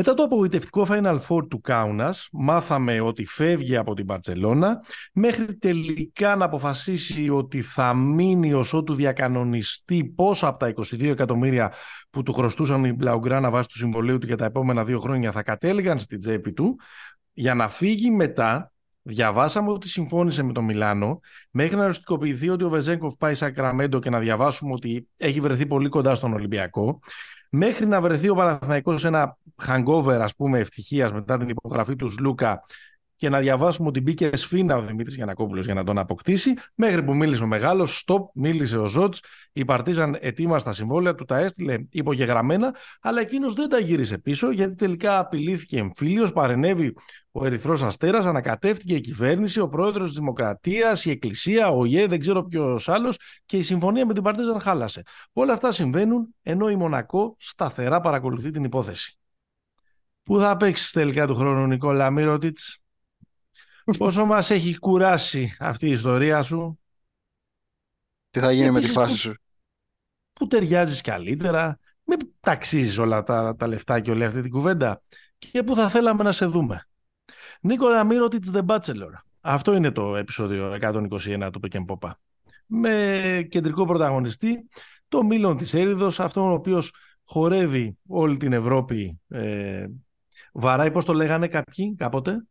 Μετά το απογοητευτικό Final Four του Κάουνας, μάθαμε ότι φεύγει από την Μπαρτσελώνα, μέχρι τελικά να αποφασίσει ότι θα μείνει ως ότου διακανονιστεί πόσα από τα 22 εκατομμύρια που του χρωστούσαν οι Μπλαουγκράνα βάσει του συμβολίου του για τα επόμενα δύο χρόνια θα κατέληγαν στην τσέπη του, για να φύγει μετά Διαβάσαμε ότι συμφώνησε με το Μιλάνο, μέχρι να οριστικοποιηθεί ότι ο Βεζέγκοφ πάει Σακραμέντο και να διαβάσουμε ότι έχει βρεθεί πολύ κοντά στον Ολυμπιακό μέχρι να βρεθεί ο Παναθηναϊκός ένα hangover ας πούμε ευτυχίας μετά την υπογραφή του Σλούκα και να διαβάσουμε ότι μπήκε σφίνα ο Δημήτρης Γιανακόπουλος για να τον αποκτήσει, μέχρι που μίλησε ο μεγάλος, στοπ, μίλησε ο Ζότς, η Παρτίζαν ετοίμασε τα συμβόλαια, του τα έστειλε υπογεγραμμένα, αλλά εκείνος δεν τα γύρισε πίσω, γιατί τελικά απειλήθηκε εμφύλιος, παρενέβη ο Ερυθρός Αστέρας, ανακατεύτηκε η κυβέρνηση, ο πρόεδρος της Δημοκρατίας, η Εκκλησία, ο ΙΕ, δεν ξέρω ποιος άλλος και η συμφωνία με την Παρτίζαν χάλασε. Όλα αυτά συμβαίνουν ενώ η Μονακό σταθερά παρακολουθεί την υπόθεση. Πού θα παίξεις τελικά του χρόνου, Νικόλα Μύρωτιτ, Πόσο μας έχει κουράσει αυτή η ιστορία σου; Τι θα γίνει με τη φάση σου; Πού ταιριάζεις καλύτερα, μην ταξίζεις όλα τα, τα λεφτά και όλη αυτή την κουβέντα και πού θα θέλαμε να σε δούμε. Νίκολα Μύρωτιτς The Bachelor. Αυτό είναι το επεισόδιο 121 του Πεκεμπόπα. Με κεντρικό πρωταγωνιστή το Μίλον της Έριδος, αυτόν ο οποίος χορεύει όλη την Ευρώπη. Ε, βαράει, πώς το λέγανε κάποιοι κάποτε;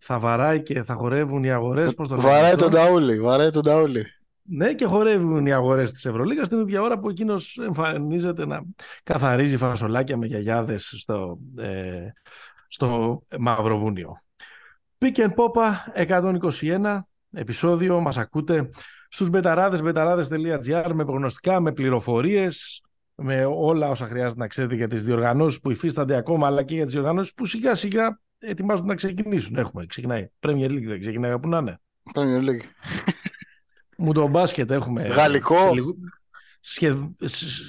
Θα βαράει και θα χορεύουν οι αγορές. Πώς το βαράει τον Ταούλη, βαράει τον Ταούλη. Ναι, και χορεύουν οι αγορές της Ευρωλίγας την ίδια ώρα που εκείνος εμφανίζεται να καθαρίζει φασολάκια με γιαγιάδες στο, ε, στο Μαυροβούνιο. Pick and Popa 121 επεισόδιο, μας ακούτε στους μπεταράδες, μπεταράδες.gr με προγνωστικά, με πληροφορίες, με όλα όσα χρειάζεται να ξέρετε για τις διοργανώσεις που υφίστανται ακόμα, αλλά και για τις διοργανώσεις που σιγά σιγά ετοιμάζονται να ξεκινήσουν. Έχουμε, ξεκινάει. Premier League δεν ξεκινάει από να είναι. Premier League. Μου το μπάσκετ έχουμε. Γαλλικό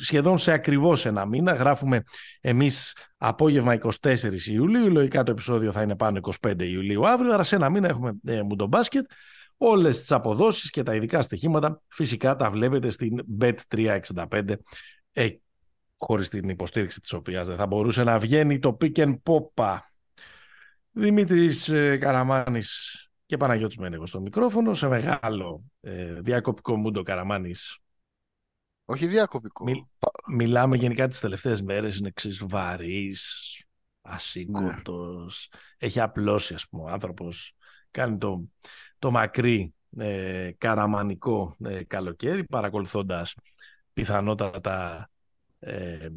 σχεδόν σε ακριβώς ένα μήνα. Γράφουμε εμείς απόγευμα 24 Ιουλίου, λογικά το επεισόδιο θα είναι πάνω 25 Ιουλίου αύριο, άρα σε ένα μήνα έχουμε ε, μπάσκετ. Όλες τις αποδόσεις και τα ειδικά στοιχήματα φυσικά τα βλέπετε στην Bet365 ε, χωρίς την υποστήριξη της οποίας δεν θα μπορούσε να βγαίνει το pick and pop. Δημήτρης ε, Καραμάνης και Παναγιώτης Μένεγος στο μικρόφωνο, σε μεγάλο ε, διακοπικό μούντο Καραμάνης όχι διακοπικό. μιλάμε γενικά τις τελευταίες μέρες, είναι εξής βαρύς, ασύγκοτος, ναι. έχει απλώσει ας πούμε ο άνθρωπος, κάνει το, το μακρύ ε, καραμανικό ε, καλοκαίρι παρακολουθώντας πιθανότατα ε,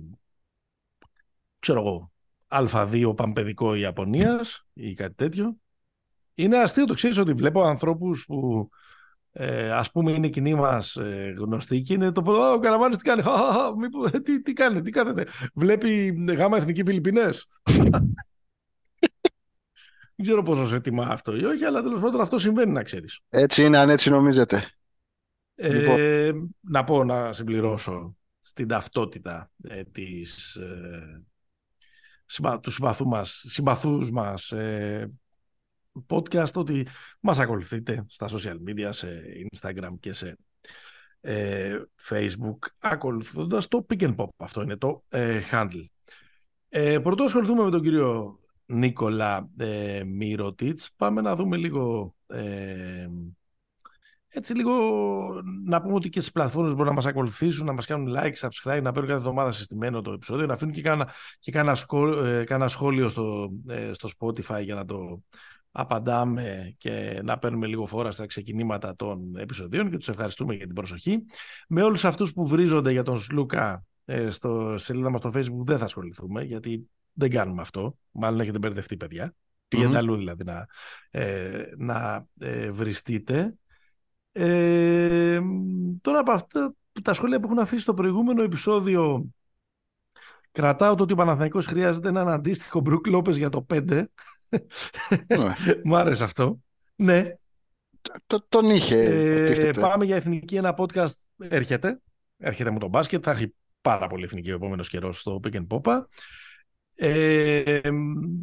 ξέρω εγώ α2 παμπεδικό Ιαπωνίας ή κάτι τέτοιο. Είναι αστείο το ξέρεις ότι βλέπω ανθρώπους που ε, ας πούμε είναι κοινή μας ε, γνωστή και είναι το πω, ο Καραμάνης τι κάνει, μήπως, ε, τι, τι κάνει, τι κάθεται, βλέπει γάμα εθνική Φιλιππινές. Δεν ξέρω πόσο σε τιμά αυτό ή όχι, αλλά τέλος πάντων αυτό συμβαίνει να ξέρεις. Έτσι είναι, αν έτσι νομίζετε. Ε, λοιπόν. Να πω, να συμπληρώσω στην ταυτότητα ε, της, ε, τους συμπαθού μας, συμπαθούς μας ε, podcast ότι μας ακολουθείτε στα social media, σε Instagram και σε ε, Facebook ακολουθώντας το Pick and Pop. Αυτό είναι το ε, handle. Ε, πρωτού ασχοληθούμε με τον κύριο Νίκολα ε, Μυρωτίτς, πάμε να δούμε λίγο ε, έτσι λίγο να πούμε ότι και στις πλατφόρμες μπορούν να μας ακολουθήσουν, να μας κάνουν like, subscribe, να παίρνουν κάθε εβδομάδα συστημένο το επεισόδιο, να αφήνουν και κάνα, και κάνα, σχόλιο στο, στο Spotify για να το απαντάμε και να παίρνουμε λίγο φόρα στα ξεκινήματα των επεισοδίων και τους ευχαριστούμε για την προσοχή. Με όλους αυτούς που βρίζονται για τον Σλούκα ε, στο σελίδα μας στο facebook δεν θα ασχοληθούμε γιατί δεν κάνουμε αυτό. Μάλλον έχετε μπερδευτεί παιδιά. Mm-hmm. Πήγαινε αλλού δηλαδή να, ε, να ε, βριστείτε. Ε, τώρα από αυτά τα σχόλια που έχουν αφήσει στο προηγούμενο επεισόδιο κρατάω το ότι ο Παναθηναϊκός χρειάζεται έναν αντίστοιχο Μπρουκ Λόπες για το 5 ναι. Μ' άρεσε αυτό. Ναι. Το, τον είχε. Ε, πάμε για εθνική. Ένα podcast έρχεται. Έρχεται με τον μπάσκετ. Θα έχει πάρα πολύ εθνική ο επόμενος καιρός στο Pick and Popa. Ε,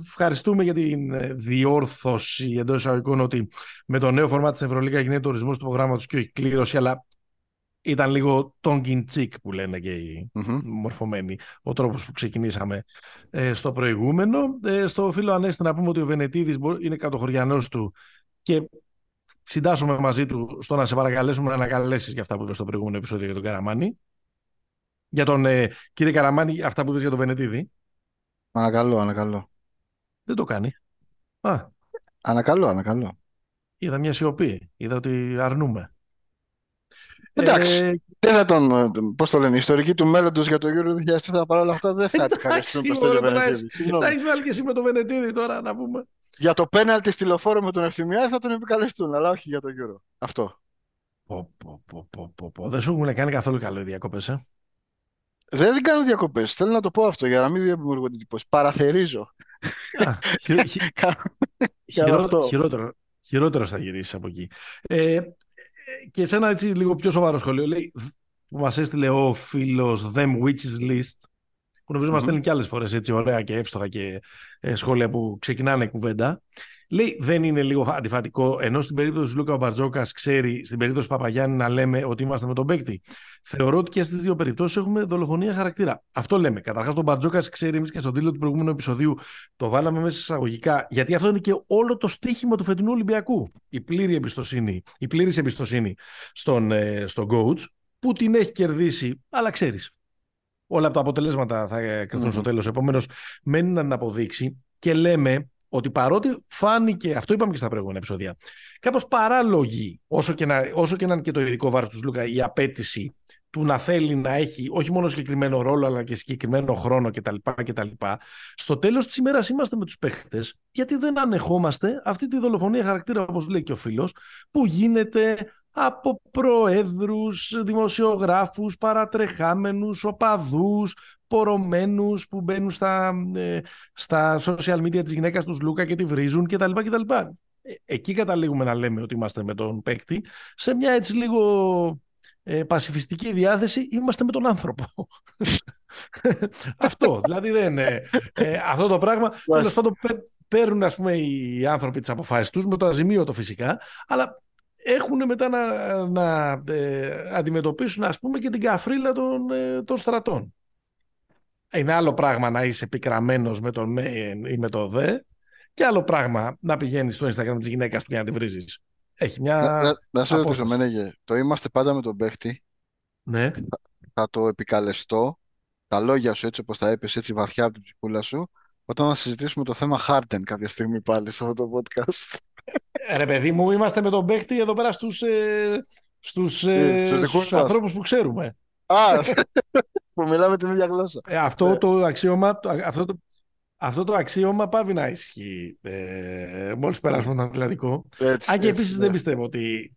ευχαριστούμε για την διόρθωση εντός εισαγωγικών ότι με το νέο φορμάτι της Ευρωλίγα γίνεται ορισμός του προγράμματος και όχι κλήρωση, αλλά ήταν λίγο tongue in cheek που λένε και οι Μμμ. μορφωμένοι. Ο τρόπος που ξεκινήσαμε ε, στο προηγούμενο. Ε, στο φίλο Ανέστη να πούμε ότι ο Βενετίδης μπο- είναι κατοχωριανός του και συντάσσομαι μαζί του στο να σε παρακαλέσουμε να ανακαλέσεις για αυτά που είπες στο προηγούμενο επεισόδιο για τον Καραμάνη. Για τον ε, κύριε Καραμάνη, αυτά που είπες για τον Βενετίδη. Ανακαλώ, ανακαλώ. Δεν το κάνει. Α, Ανακαλώ, ανακαλώ. είδα μια σιωπή. Είδα ότι αρνούμε. Εντάξει. Ε, Δεν θα τον, ε, πώς το λένε, η ιστορική του μέλλοντος για το Euro 2004 παρόλα αυτά δεν θα Εντάξει, επικαλεστούν προς τον μωρέ, τώρα Βενετίδης. Τα Συγγνώμη. έχεις βάλει και εσύ με τον Βενετίδη τώρα να πούμε. Για το πέναλτι στη λεωφόρο με τον Ευθυμιάδη θα τον επικαλεστούν, αλλά όχι για το Euro. Αυτό. Πω, πω, πω, πω, πω, πω. Δεν σου έχουν κάνει καθόλου καλό οι διακοπές, ε. Δεν κάνω διακοπές. Θέλω να το πω αυτό για να μην δημιουργώ εντύπωση. Παραθερίζω. Α, χει- χει- Κάνω χειρό- αυτό. χειρότερο, χειρότερος θα γυρίσεις από εκεί. Ε, ε, και σε ένα έτσι λίγο πιο σοβαρό σχολείο, λέει, που μας έστειλε ο φίλος Them Witches List, που νομίζω μας Μμμ. στέλνει και άλλες φορές έτσι ωραία και εύστοχα και ε, σχόλια που ξεκινάνε κουβέντα. Λέει, δεν είναι λίγο αντιφατικό, ενώ στην περίπτωση του Λούκα ο Μπαρτζόκας ξέρει, στην περίπτωση του Παπαγιάννη να λέμε ότι είμαστε με τον παίκτη. Θεωρώ ότι και στις δύο περιπτώσεις έχουμε δολοφονία χαρακτήρα. Αυτό λέμε. Καταρχάς, τον Μπαρτζόκας ξέρει, εμείς και στον τίτλο του προηγούμενου επεισοδίου το βάλαμε μέσα εισαγωγικά, γιατί αυτό είναι και όλο το στίχημα του φετινού Ολυμπιακού. Η πλήρη εμπιστοσύνη, η πλήρης εμπιστοσύνη στον, ε, στον coach, που την έχει κερδίσει, αλλά ξέρεις. Όλα από τα αποτελέσματα θα κρυθούν Μμμ. στο τέλος. Επομένως, μένει να την αποδείξει και λέμε ότι παρότι φάνηκε, αυτό είπαμε και στα προηγούμενα επεισόδια, κάπως παράλογη, όσο και να, όσο και να είναι και το ειδικό βάρος του Λούκα, η απέτηση του να θέλει να έχει όχι μόνο συγκεκριμένο ρόλο, αλλά και συγκεκριμένο χρόνο κτλ. κτλ. Στο τέλος της ημέρας είμαστε με τους παίχτες, γιατί δεν ανεχόμαστε αυτή τη δολοφονία χαρακτήρα, όπως λέει και ο φίλος, που γίνεται από προέδρους, δημοσιογράφους, παρατρεχάμενους, οπαδούς, πορωμένους που μπαίνουν στα, ε, στα social media της γυναίκας τους Λούκα και τη βρίζουν κτλ. κτλ. Ε, Εκεί καταλήγουμε να λέμε ότι είμαστε με τον παίκτη. Σε μια έτσι λίγο ε, πασιφιστική διάθεση είμαστε με τον άνθρωπο. αυτό. Δηλαδή δεν είναι. Ε, αυτό το πράγμα. Τέλος πάντων, παί- παίρνουν ας πούμε, οι άνθρωποι τις αποφάσεις τους με το αζημίωτο φυσικά, αλλά έχουν μετά να, να ε, αντιμετωπίσουν ας πούμε και την καφρίλα των, ε, των στρατών. Είναι άλλο πράγμα να είσαι πικραμένος με τον μεν ή με το δε και άλλο πράγμα να πηγαίνεις στο Instagram της γυναίκας του και να τη βρίζεις. Έχει μια... Να, να, να σε ρωτήσω, απόσταση. Μενέγε, το είμαστε πάντα με τον παίχτη, Ναι. θα το επικαλεστώ, τα λόγια σου έτσι όπως τα έπες, έτσι βαθιά από την ψυχούλα σου, όταν θα συζητήσουμε το θέμα Harden κάποια στιγμή πάλι σε αυτό το podcast. Ε, Ρε παιδί μου, είμαστε με τον παίχτη εδώ πέρα στους, ε, στους, Ε, ε, στους δικούς στους μας. ανθρώπους που ξέρουμε. Α, που μιλάμε την ίδια γλώσσα. Ε, αυτό, Ναι. το αξίωμα, το- αυτό, το, αυτό το αξίωμα πάβει να ισχύει ε, μόλις περάσουμε τον Ατλαντικό. Έτσι, Αν και έτσι, επίσης ναι. δεν πιστεύω ότι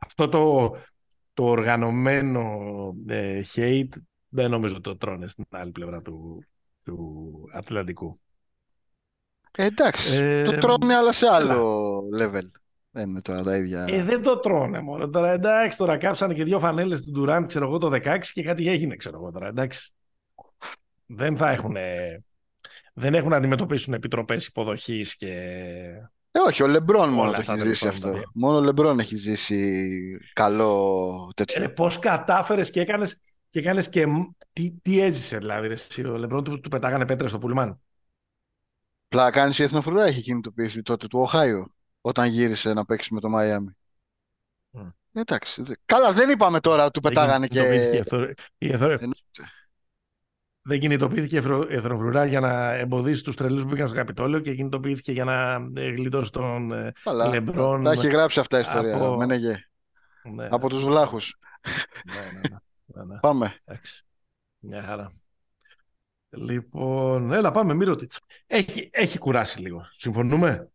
αυτό το, το οργανωμένο ε, hate δεν νομίζω ότι το τρώνε στην άλλη πλευρά του, του Ατλαντικού. Ε, εντάξει, Ε, το τρώνε αλλά σε άλλο level. Δεν είναι τώρα τα ίδια. Ε, δεν το τρώνε μόνο. Τώρα εντάξει, τώρα κάψανε και δύο φανέλες του Durant, ξέρω εγώ, το 16 και κάτι έγινε, ξέρω εγώ τώρα, εντάξει. Δεν θα έχουν, δεν έχουν να αντιμετωπίσουν επιτροπές υποδοχής και... Ε, όχι, ο Λεμπρόν μόνο Όλα το αυτά έχει τέλος ζήσει πάντων, αυτό. δηλαδή. Μόνο ο Λεμπρόν έχει ζήσει καλό τέτοιο. Ε, πώς κατάφερες και έκανες και, έκανες και μ- τι, τι έζησε δηλαδή, ρε, εσύ, ο Λεμπρόν του, του πετάγανε πέτρες στο πουλμάν; Απλά κάνεις η Εθνοφρουρά έχει κινητοποιηθεί τότε του Οχάιο όταν γύρισε να παίξει με το Μαϊάμι. Μμ. Εντάξει. δε- Καλά, δεν είπαμε τώρα του πετάγανε και. κινητοποιήθηκε η εθρο- η εθρο- Εννοείται. Δεν κινητοποιήθηκε η Εθρο- η Εθνοφρουρά για να εμποδίσει τους τρελούς που μπήκαν στο Καπιτόλιο και κινητοποιήθηκε για να ε, γλιτώσει τον ε, Καλά. Λεμπρόν. Τα έχει γράψει αυτά η ιστορία. από- Μένεγε. Ναι, Από τους βλάχους. ναι, ναι, ναι, ναι, ναι. Πάμε. Εντάξει. Μια χαρά. Λοιπόν, έλα πάμε, Μύρωτιτς. Έχει, έχει κουράσει λίγο. Συμφωνούμε;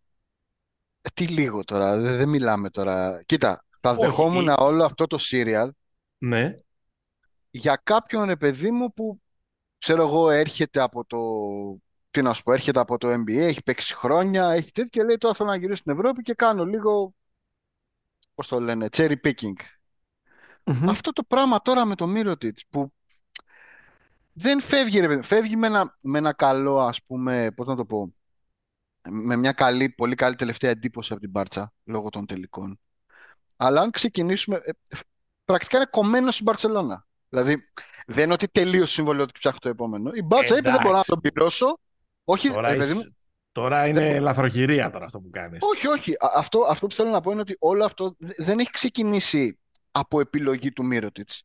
Ε, τι λίγο τώρα. Δεν, δεν μιλάμε τώρα. Κοίτα, θα Όχι, δεχόμουν η- όλο αυτό το serial Ναι. για κάποιον ρε παιδί μου που ξέρω εγώ έρχεται από το τι να σου πω, έρχεται από το NBA, έχει παίξει χρόνια, έχει τέτοια και λέει τώρα θέλω να γυρίσω στην Ευρώπη και κάνω λίγο πώς το λένε, cherry picking. Μμμ. Αυτό το πράγμα τώρα με το Mirotic που δεν φεύγει ρε παιδί, φεύγει με ένα, με ένα καλό ας πούμε, πώς να το πω, με μια καλή, πολύ καλή τελευταία εντύπωση από την Μπάρτσα λόγω των τελικών. Αλλά αν ξεκινήσουμε, ε, πρακτικά είναι κομμένος στην Μπαρσελόνα. Δηλαδή, δεν είναι ότι τελείω συμβολό ότι ψάχνει το επόμενο. Η Μπάτσα είπε δεν μπορώ να τον πληρώσω. Όχι, τώρα, παιδί μου, τώρα είναι δεν... λαθροχειρία τώρα αυτό που κάνεις. Όχι, όχι. Αυτό, αυτό που θέλω να πω είναι ότι όλο αυτό δεν έχει ξεκινήσει από επιλογή του Μύρωτιτς.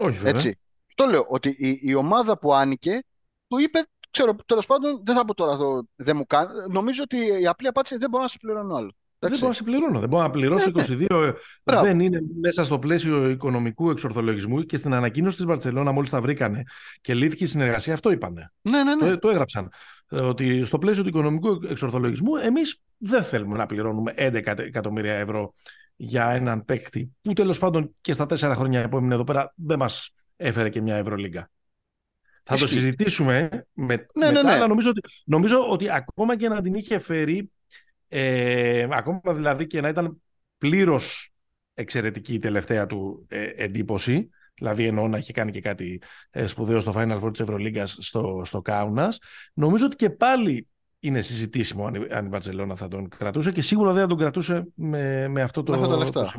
Όχι, βέβαια. Έτσι. Το λέω ότι η, η ομάδα που άνοικε του είπε, ξέρω, τέλος πάντων δεν θα πω τώρα εδώ, δεν μου κάνει. Νομίζω ότι η απλή απάντηση δεν μπορώ να σε πληρώνω άλλο. Δεν μπορώ να σε πληρώνω. Δεν μπορώ να πληρώσω 22. Ναι, ναι. Δεν είναι μέσα στο πλαίσιο οικονομικού εξορθολογισμού και στην ανακοίνωση της Βαρκελόνα, μόλις τα βρήκανε και λύθηκε η συνεργασία, αυτό είπανε. Ναι, ναι, ναι. Το, το έγραψαν. Ε, ότι στο πλαίσιο του οικονομικού εξορθολογισμού, εμείς δεν θέλουμε να πληρώνουμε 11 εκατομμύρια ευρώ για έναν παίκτη που τέλος πάντων και στα τέσσερα χρόνια που έμεινε εδώ πέρα δεν μας έφερε και μια Ευρωλίγκα. Θα το συζητήσουμε με, ναι, μετά, ναι, ναι. αλλά νομίζω ότι, νομίζω ότι ακόμα και να την είχε φέρει ε, ακόμα δηλαδή και να ήταν πλήρως εξαιρετική η τελευταία του ε, εντύπωση, δηλαδή εννοώ να έχει κάνει και κάτι ε, σπουδαίο στο Final Four της Ευρωλίγκας στο, στο Κάουνας, νομίζω ότι και πάλι είναι συζητήσιμο αν, αν η Μπαρτσελώνα θα τον κρατούσε και σίγουρα δεν θα τον κρατούσε με, με αυτό το, με το,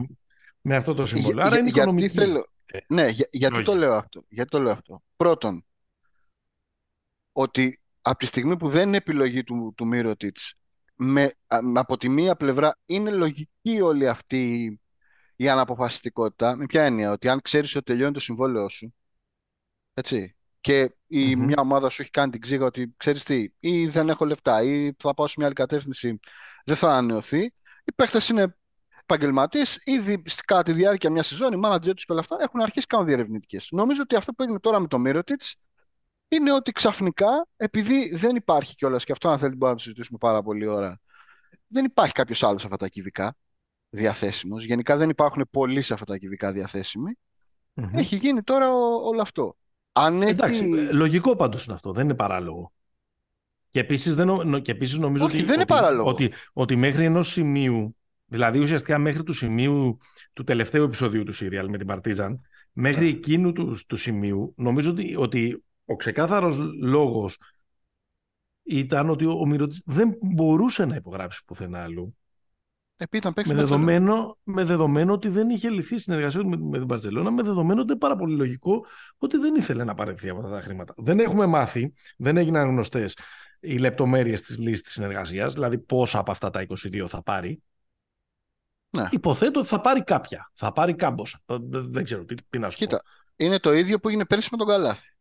με αυτό το συμβόλαιο. Άρα είναι οικονομική. Θέλω... Ναι, για, γιατί, το λέω αυτό, γιατί το λέω αυτό. Πρώτον, ότι από τη στιγμή που δεν είναι επιλογή του, του με, από τη μία πλευρά είναι λογική όλη αυτή η αναποφασιστικότητα. Με ποια έννοια, ότι αν ξέρεις ότι τελειώνει το συμβόλαιό σου, έτσι, και η μια ομάδα σου έχει κάνει την ξύγα ότι ξέρεις τι, ή δεν έχω λεφτά, ή θα πάω σε μια άλλη κατεύθυνση, δεν θα ανανεωθεί. Οι παίχτες είναι επαγγελματίες, ήδη κατά τη διάρκεια μιας σεζόν, οι μάνατζερ τους και όλα αυτά έχουν αρχίσει να κάνουν διερευνητικές. Νομίζω ότι αυτό που έγινε τώρα με το Μύρωτιτ είναι ότι ξαφνικά, επειδή δεν υπάρχει κιόλας, και αυτό αν θέλετε μπορούμε να το συζητήσουμε πάρα πολύ ώρα, δεν υπάρχει κάποιος άλλος σε αυτά τα κυβικά διαθέσιμος. Γενικά δεν υπάρχουν πολλοί σε αυτά τα κυβικά Έχει γίνει τώρα όλο αυτό. Αν Εντάξει, λογικό πάντως είναι αυτό, δεν είναι παράλογο. Και επίσης νομίζω Όχι, ότι, δεν είναι παράλογο. ότι, ότι μέχρι ενός σημείου, δηλαδή ουσιαστικά μέχρι του σημείου του τελευταίου επεισοδίου του Σύριαλ με την Παρτίζαν, μέχρι yeah. Ναι. εκείνου του, του σημείου, νομίζω ότι, ότι ο ξεκάθαρος λόγος ήταν ότι ο Μυρωτής δεν μπορούσε να υπογράψει πουθενά αλλού. με, δεδομένο, με δεδομένο ότι δεν είχε λυθεί η συνεργασία του με, με την Παρσελώνα, με δεδομένο ότι είναι πάρα πολύ λογικό ότι δεν ήθελε να παρεκθεί από αυτά τα χρήματα. Δεν έχουμε μάθει, δεν έγιναν γνωστές οι λεπτομέρειες της λύσης της συνεργασίας, δηλαδή πόσα από αυτά τα 22 θα πάρει. Ναι. Υποθέτω ότι θα πάρει κάποια. Θα πάρει κάμποσα. Δεν, ξέρω τι, τι να σου Κοίτα, είναι το ίδιο που έγινε πέρσι με τον Καλάθι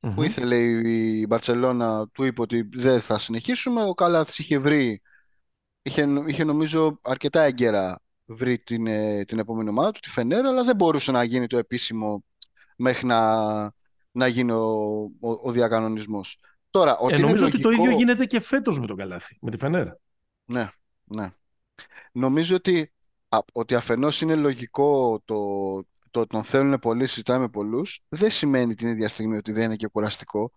mm που ήθελε η Μπαρτσελώνα, του είπε ότι δεν θα συνεχίσουμε. Ο Καλάθης είχε βρει, είχε, είχε νομίζω αρκετά έγκαιρα βρει την, ε, την επόμενη ομάδα του, τη Φενέρα, αλλά δεν μπορούσε να γίνει το επίσημο μέχρι να, να γίνει ο, ο, ο διακανονισμός. Τώρα, ότι ε, νομίζω ότι το ίδιο γίνεται και φέτος με τον Καλάθι, με τη Φενέρα. Ναι, ναι. Νομίζω ότι, ότι αφενός είναι λογικό το, το ότι τον θέλουν πολλοί, συζητάμε με πολλούς, δεν σημαίνει την ίδια στιγμή ότι δεν είναι και κουραστικό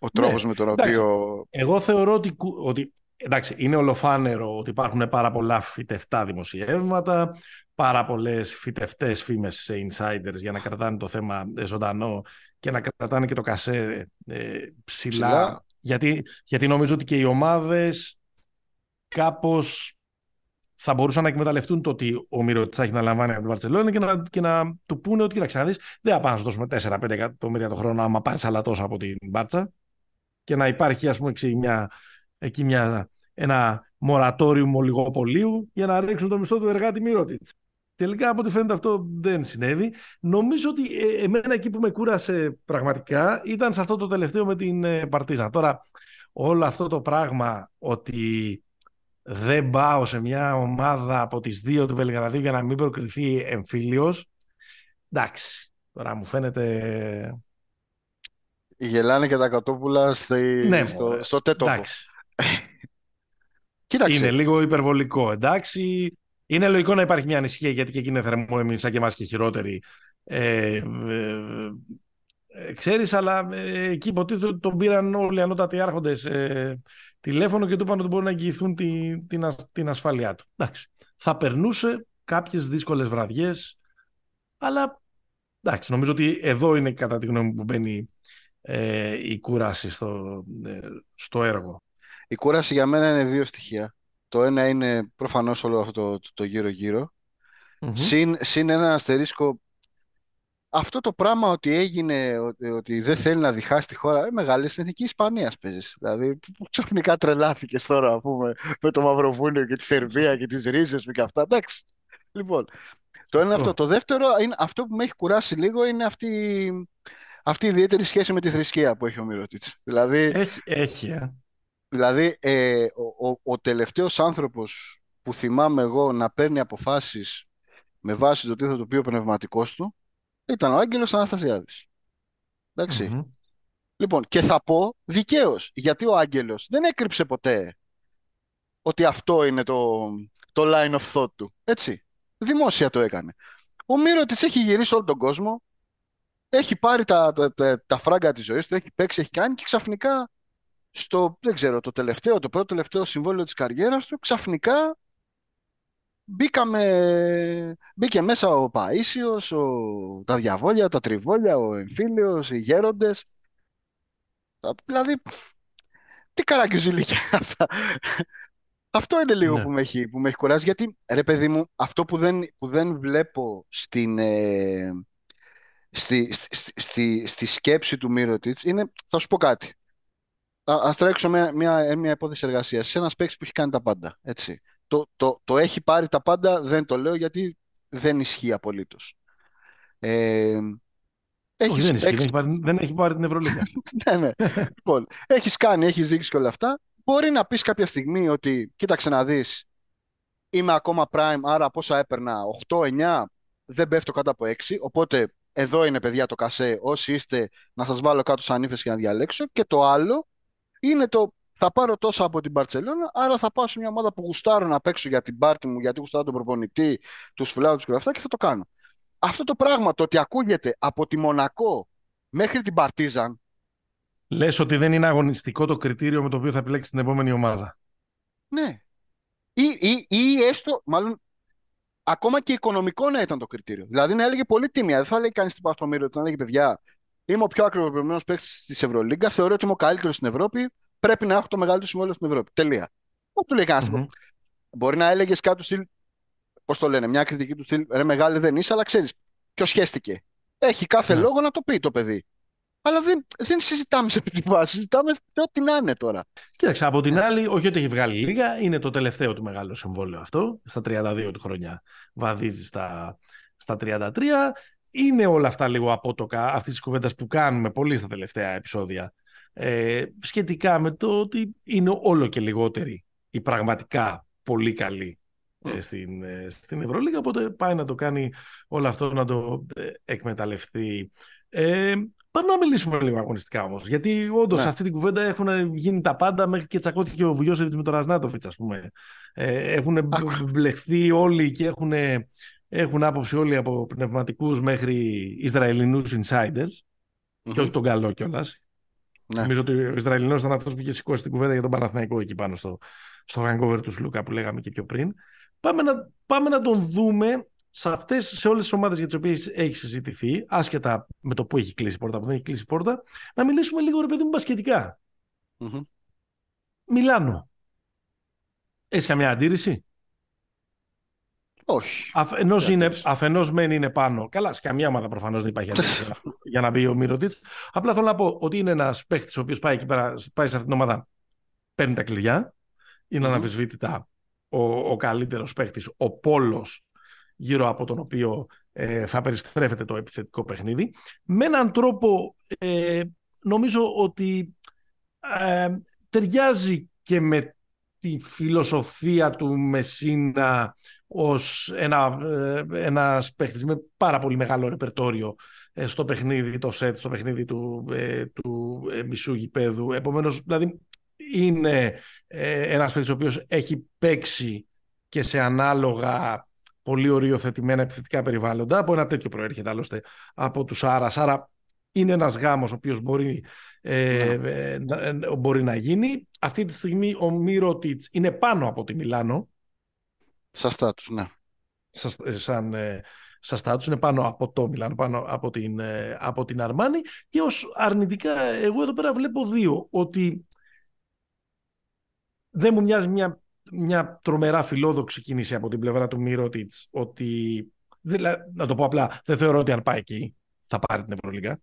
ο τρόπος ναι, με τον οποίο. Εγώ θεωρώ ότι, ότι εντάξει, είναι ολοφάνερο ότι υπάρχουν πάρα πολλά φυτευτά δημοσιεύματα, πάρα πολλές φυτευτές φήμες σε insiders για να κρατάνε το θέμα ζωντανό και να κρατάνε και το κασέ ε, ψηλά. Γιατί, γιατί νομίζω ότι και οι ομάδες κάπως θα μπορούσαν να εκμεταλλευτούν το ότι ο Μύρο έχει να λαμβάνει από την Βαρκελόνη και να, και να του πούνε ότι κοίταξε να δεις, δεν θα πάμε να σου δώσουμε 4-5 εκατομμύρια το χρόνο άμα πάρεις άλλα τόσα από την Μπάρτσα και να υπάρχει ας πούμε μια, εκεί μια, ένα μορατόριο ολιγοπολίου για να ρίξουν το μισθό του εργάτη Μύρωτιτ. Τελικά από ό,τι φαίνεται αυτό δεν συνέβη. Νομίζω ότι ε, εμένα εκεί που με κούρασε πραγματικά ήταν σε αυτό το τελευταίο με την ε, Παρτίζα. Τώρα όλο αυτό το πράγμα ότι δεν πάω σε μια ομάδα από τις δύο του Βελγραδίου για να μην προκριθεί εμφύλιος. Εντάξει, τώρα μου φαίνεται... Γελάνε και τα κατόπουλα στη... ναι, στο, στο τέτοπο. Εντάξει. Κοίταξε. Είναι λίγο υπερβολικό, εντάξει. Είναι λογικό να υπάρχει μια ανησυχία γιατί και εκεί είναι θερμό εμείς σαν και εμάς και χειρότεροι. Ε, ε, ε, ξέρεις, αλλά ε, εκεί υποτίθεται ότι τον πήραν όλοι οι ανώτατοι άρχοντες ε, τηλέφωνο και του είπαν ότι μπορούν να εγγυηθούν τη, την, την ασφάλειά του. Εντάξει. Θα περνούσε κάποιες δύσκολες βραδιές, αλλά εντάξει, νομίζω ότι εδώ είναι κατά τη γνώμη μου που μπαίνει ε, η κούραση στο, ε, στο έργο. Η κούραση για μένα είναι δύο στοιχεία. Το ένα είναι προφανώς όλο αυτό το γύρω-γύρω Συν, συν ένα αστερίσκο αυτό το πράγμα ότι έγινε, ότι, ότι δεν θέλει να διχάσει τη χώρα, ε, μεγάλη στην εθνική Ισπανία παίζεις. Δηλαδή, ξαφνικά τρελάθηκες τώρα πούμε, με το Μαυροβούνιο και τη Σερβία και τις ρίζες και αυτά. Εντάξει. Λοιπόν, το ένα αυτό. Το δεύτερο, είναι, αυτό που με έχει κουράσει λίγο είναι αυτή, αυτή η ιδιαίτερη σχέση με τη θρησκεία που έχει ο Μύρωτιτς. Δηλαδή, έχει, έχει ε. δηλαδή ε, ο, ο, ο τελευταίος άνθρωπος που θυμάμαι εγώ να παίρνει αποφάσεις με βάση το τι θα το πει ο πνευματικός του ήταν ο Άγγελος Αναστασιάδης. Λοιπόν, και θα πω δικαίως, γιατί ο Άγγελος δεν έκρυψε ποτέ ότι αυτό είναι το, το line of thought του. Έτσι. Δημόσια το έκανε. Ο Μύρο της έχει γυρίσει όλο τον κόσμο, έχει πάρει τα, τα, τα, τα φράγκα της ζωής του, έχει παίξει, έχει κάνει και ξαφνικά στο, δεν ξέρω, το τελευταίο, το πρώτο τελευταίο συμβόλαιο της καριέρας του, ξαφνικά μπήκαμε, μπήκε μέσα ο Παΐσιος, ο, τα διαβόλια, τα τριβόλια, ο εμφύλιος, οι γέροντες. Δηλαδή, τι καραγκιουζιλίκια αυτά. Αυτό είναι λίγο ναι. που, με έχει, που με έχει κουράσει, γιατί ρε παιδί μου, αυτό που δεν, που δεν βλέπω στην, ε, στη, στη, στη, στη, σκέψη του Μύρωτιτς είναι, θα σου πω κάτι. Α τρέξω μια, μια, μια υπόθεση εργασίας. Σε ένας παίκτης που έχει κάνει τα πάντα. Έτσι το, το, το έχει πάρει τα πάντα, δεν το λέω γιατί δεν ισχύει απολύτως. Ε, έχεις, δεν, ισχύει, έχεις... δεν, έχει πάρει, την Ευρωλίγα. ναι, ναι. λοιπόν, έχεις κάνει, έχεις δείξει και όλα αυτά. Μπορεί να πεις κάποια στιγμή ότι, κοίταξε να δεις, είμαι ακόμα prime, άρα πόσα έπαιρνα, 8-9, δεν πέφτω κάτω από 6, οπότε εδώ είναι παιδιά το κασέ, όσοι είστε να σας βάλω κάτω σαν ύφες και να διαλέξω. Και το άλλο είναι το θα πάρω τόσα από την Παρσελόνα, άρα θα πάω σε μια ομάδα που γουστάρω να παίξω για την πάρτη μου, γιατί γουστάρω τον προπονητή, τους φιλάδου και αυτά και θα το κάνω. Αυτό το πράγμα, το ότι ακούγεται από τη Μονακό μέχρι την Παρτίζαν. Λες ότι δεν είναι αγωνιστικό το κριτήριο με το οποίο θα επιλέξεις την επόμενη ομάδα. Ναι. Ή, ή, ή έστω, μάλλον ακόμα και οικονομικό να ήταν το κριτήριο. Δηλαδή να έλεγε πολύ τίμια. Δεν θα λέει κανείς την Παστομήριο, θα έλεγε παιδιά, είμαι ο πιο ακριβοποιημένος παίκτης της Ευρωλίγκας, θεωρώ ότι είμαι ο καλύτερος στην Ευρώπη πρέπει να έχω το μεγαλύτερο συμβόλαιο στην Ευρώπη. Τελεία. Όχι του λέει κανενα Μπορεί να έλεγες κάτι του στυλ. Πώς το λένε, μια κριτική του στυλ. Ρε, μεγάλη δεν είσαι, αλλά ξέρεις ποιος σχέστηκε. Έχει κάθε ναι. λόγο να το πει το παιδί. Αλλά δεν, δεν συζητάμε σε αυτή τη βάση. Συζητάμε ό,τι να είναι τώρα. Κοίταξε, από την άλλη, όχι ότι έχει βγάλει λίγα, είναι το τελευταίο του μεγάλο συμβόλαιο αυτό. Στα 32 του χρόνια βαδίζει στα, στα 33. Είναι όλα αυτά λίγο απότοκα αυτής της κουβέντας που κάνουμε πολύ στα τελευταία επεισόδια ε, σχετικά με το ότι είναι όλο και λιγότεροι οι πραγματικά πολύ καλοί ε, στην, ε, στην Ευρωλίγα, οπότε πάει να το κάνει όλο αυτό να το ε, εκμεταλλευτεί. Ε, πάμε να μιλήσουμε λίγο αγωνιστικά όμως. Γιατί όντως ναι. αυτή την κουβέντα έχουν γίνει τα πάντα μέχρι και τσακώθηκε ο Βουγιώσεβιτ με τον Ρασνάτοφιτς, ας πούμε. Ε, έχουν μπλεχθεί όλοι και έχουν, έχουν άποψη όλοι από πνευματικούς μέχρι Ισραηλινούς insiders. Και όχι τον καλό κιόλας. Ναι. Νομίζω ότι ο Ισραηλινός ήταν αυτό που είχε σηκώσει την κουβέντα για τον Παναθηναϊκό εκεί πάνω στο, στο hangover του Σλούκα που λέγαμε και πιο πριν. Πάμε να, πάμε να τον δούμε σε, αυτές, σε όλες τις ομάδες για τις οποίες έχει συζητηθεί, άσχετα με το που έχει κλείσει η πόρτα, που δεν έχει κλείσει η πόρτα, να μιλήσουμε λίγο ρε παιδί μου μπασκετικά. Mm-hmm. Μιλάνο. Έχεις καμιά αντίρρηση; Όχι. Αφενός, είναι, αφενός μεν είναι πάνω. Καλά, σε καμία ομάδα προφανώς δεν υπάρχει αντίρρηση για να μπει ο Μυρωτής. Απλά θέλω να πω ότι είναι ένας παίχτης ο οποίος πάει, εκεί πέρα, πάει σε αυτήν την ομάδα, παίρνει τα κλειδιά. Είναι mm-hmm. αναμφισβήτητα ο, ο καλύτερος παίχτης, ο πόλος γύρω από τον οποίο ε, θα περιστρέφεται το επιθετικό παιχνίδι. Με έναν τρόπο ε, νομίζω ότι ε, ταιριάζει και με τη φιλοσοφία του Μεσίνα ως ένα, ε, ένας παίχτης με πάρα πολύ μεγάλο ρεπερτόριο ε, στο παιχνίδι, το σετ, στο παιχνίδι του, ε, του μισού γηπέδου. Επομένως, δηλαδή, είναι ένας παίχτης ο οποίος έχει παίξει και σε ανάλογα πολύ οριοθετημένα επιθετικά περιβάλλοντα. Από ένα τέτοιο προέρχεται άλλωστε από τους Άρας. Άρα είναι ένας γάμος ο οποίος μπορεί, ε, να, μπορεί να γίνει. Αυτή τη στιγμή ο Μύρο είναι πάνω από τη Μιλάνο Σαν στάτους, ναι. Ε, σαν, ε, σαν στάτους, είναι πάνω από το Μιλάνο, πάνω από την, ε, από την Αρμάνη και ως αρνητικά εγώ εδώ πέρα βλέπω δύο, ότι δεν μου μοιάζει μια μια τρομερά φιλόδοξη κίνηση από την πλευρά του Μύρωτιτς ότι, να το πω απλά, δεν θεωρώ ότι αν πάει εκεί θα πάρει την Ευρωλίγα.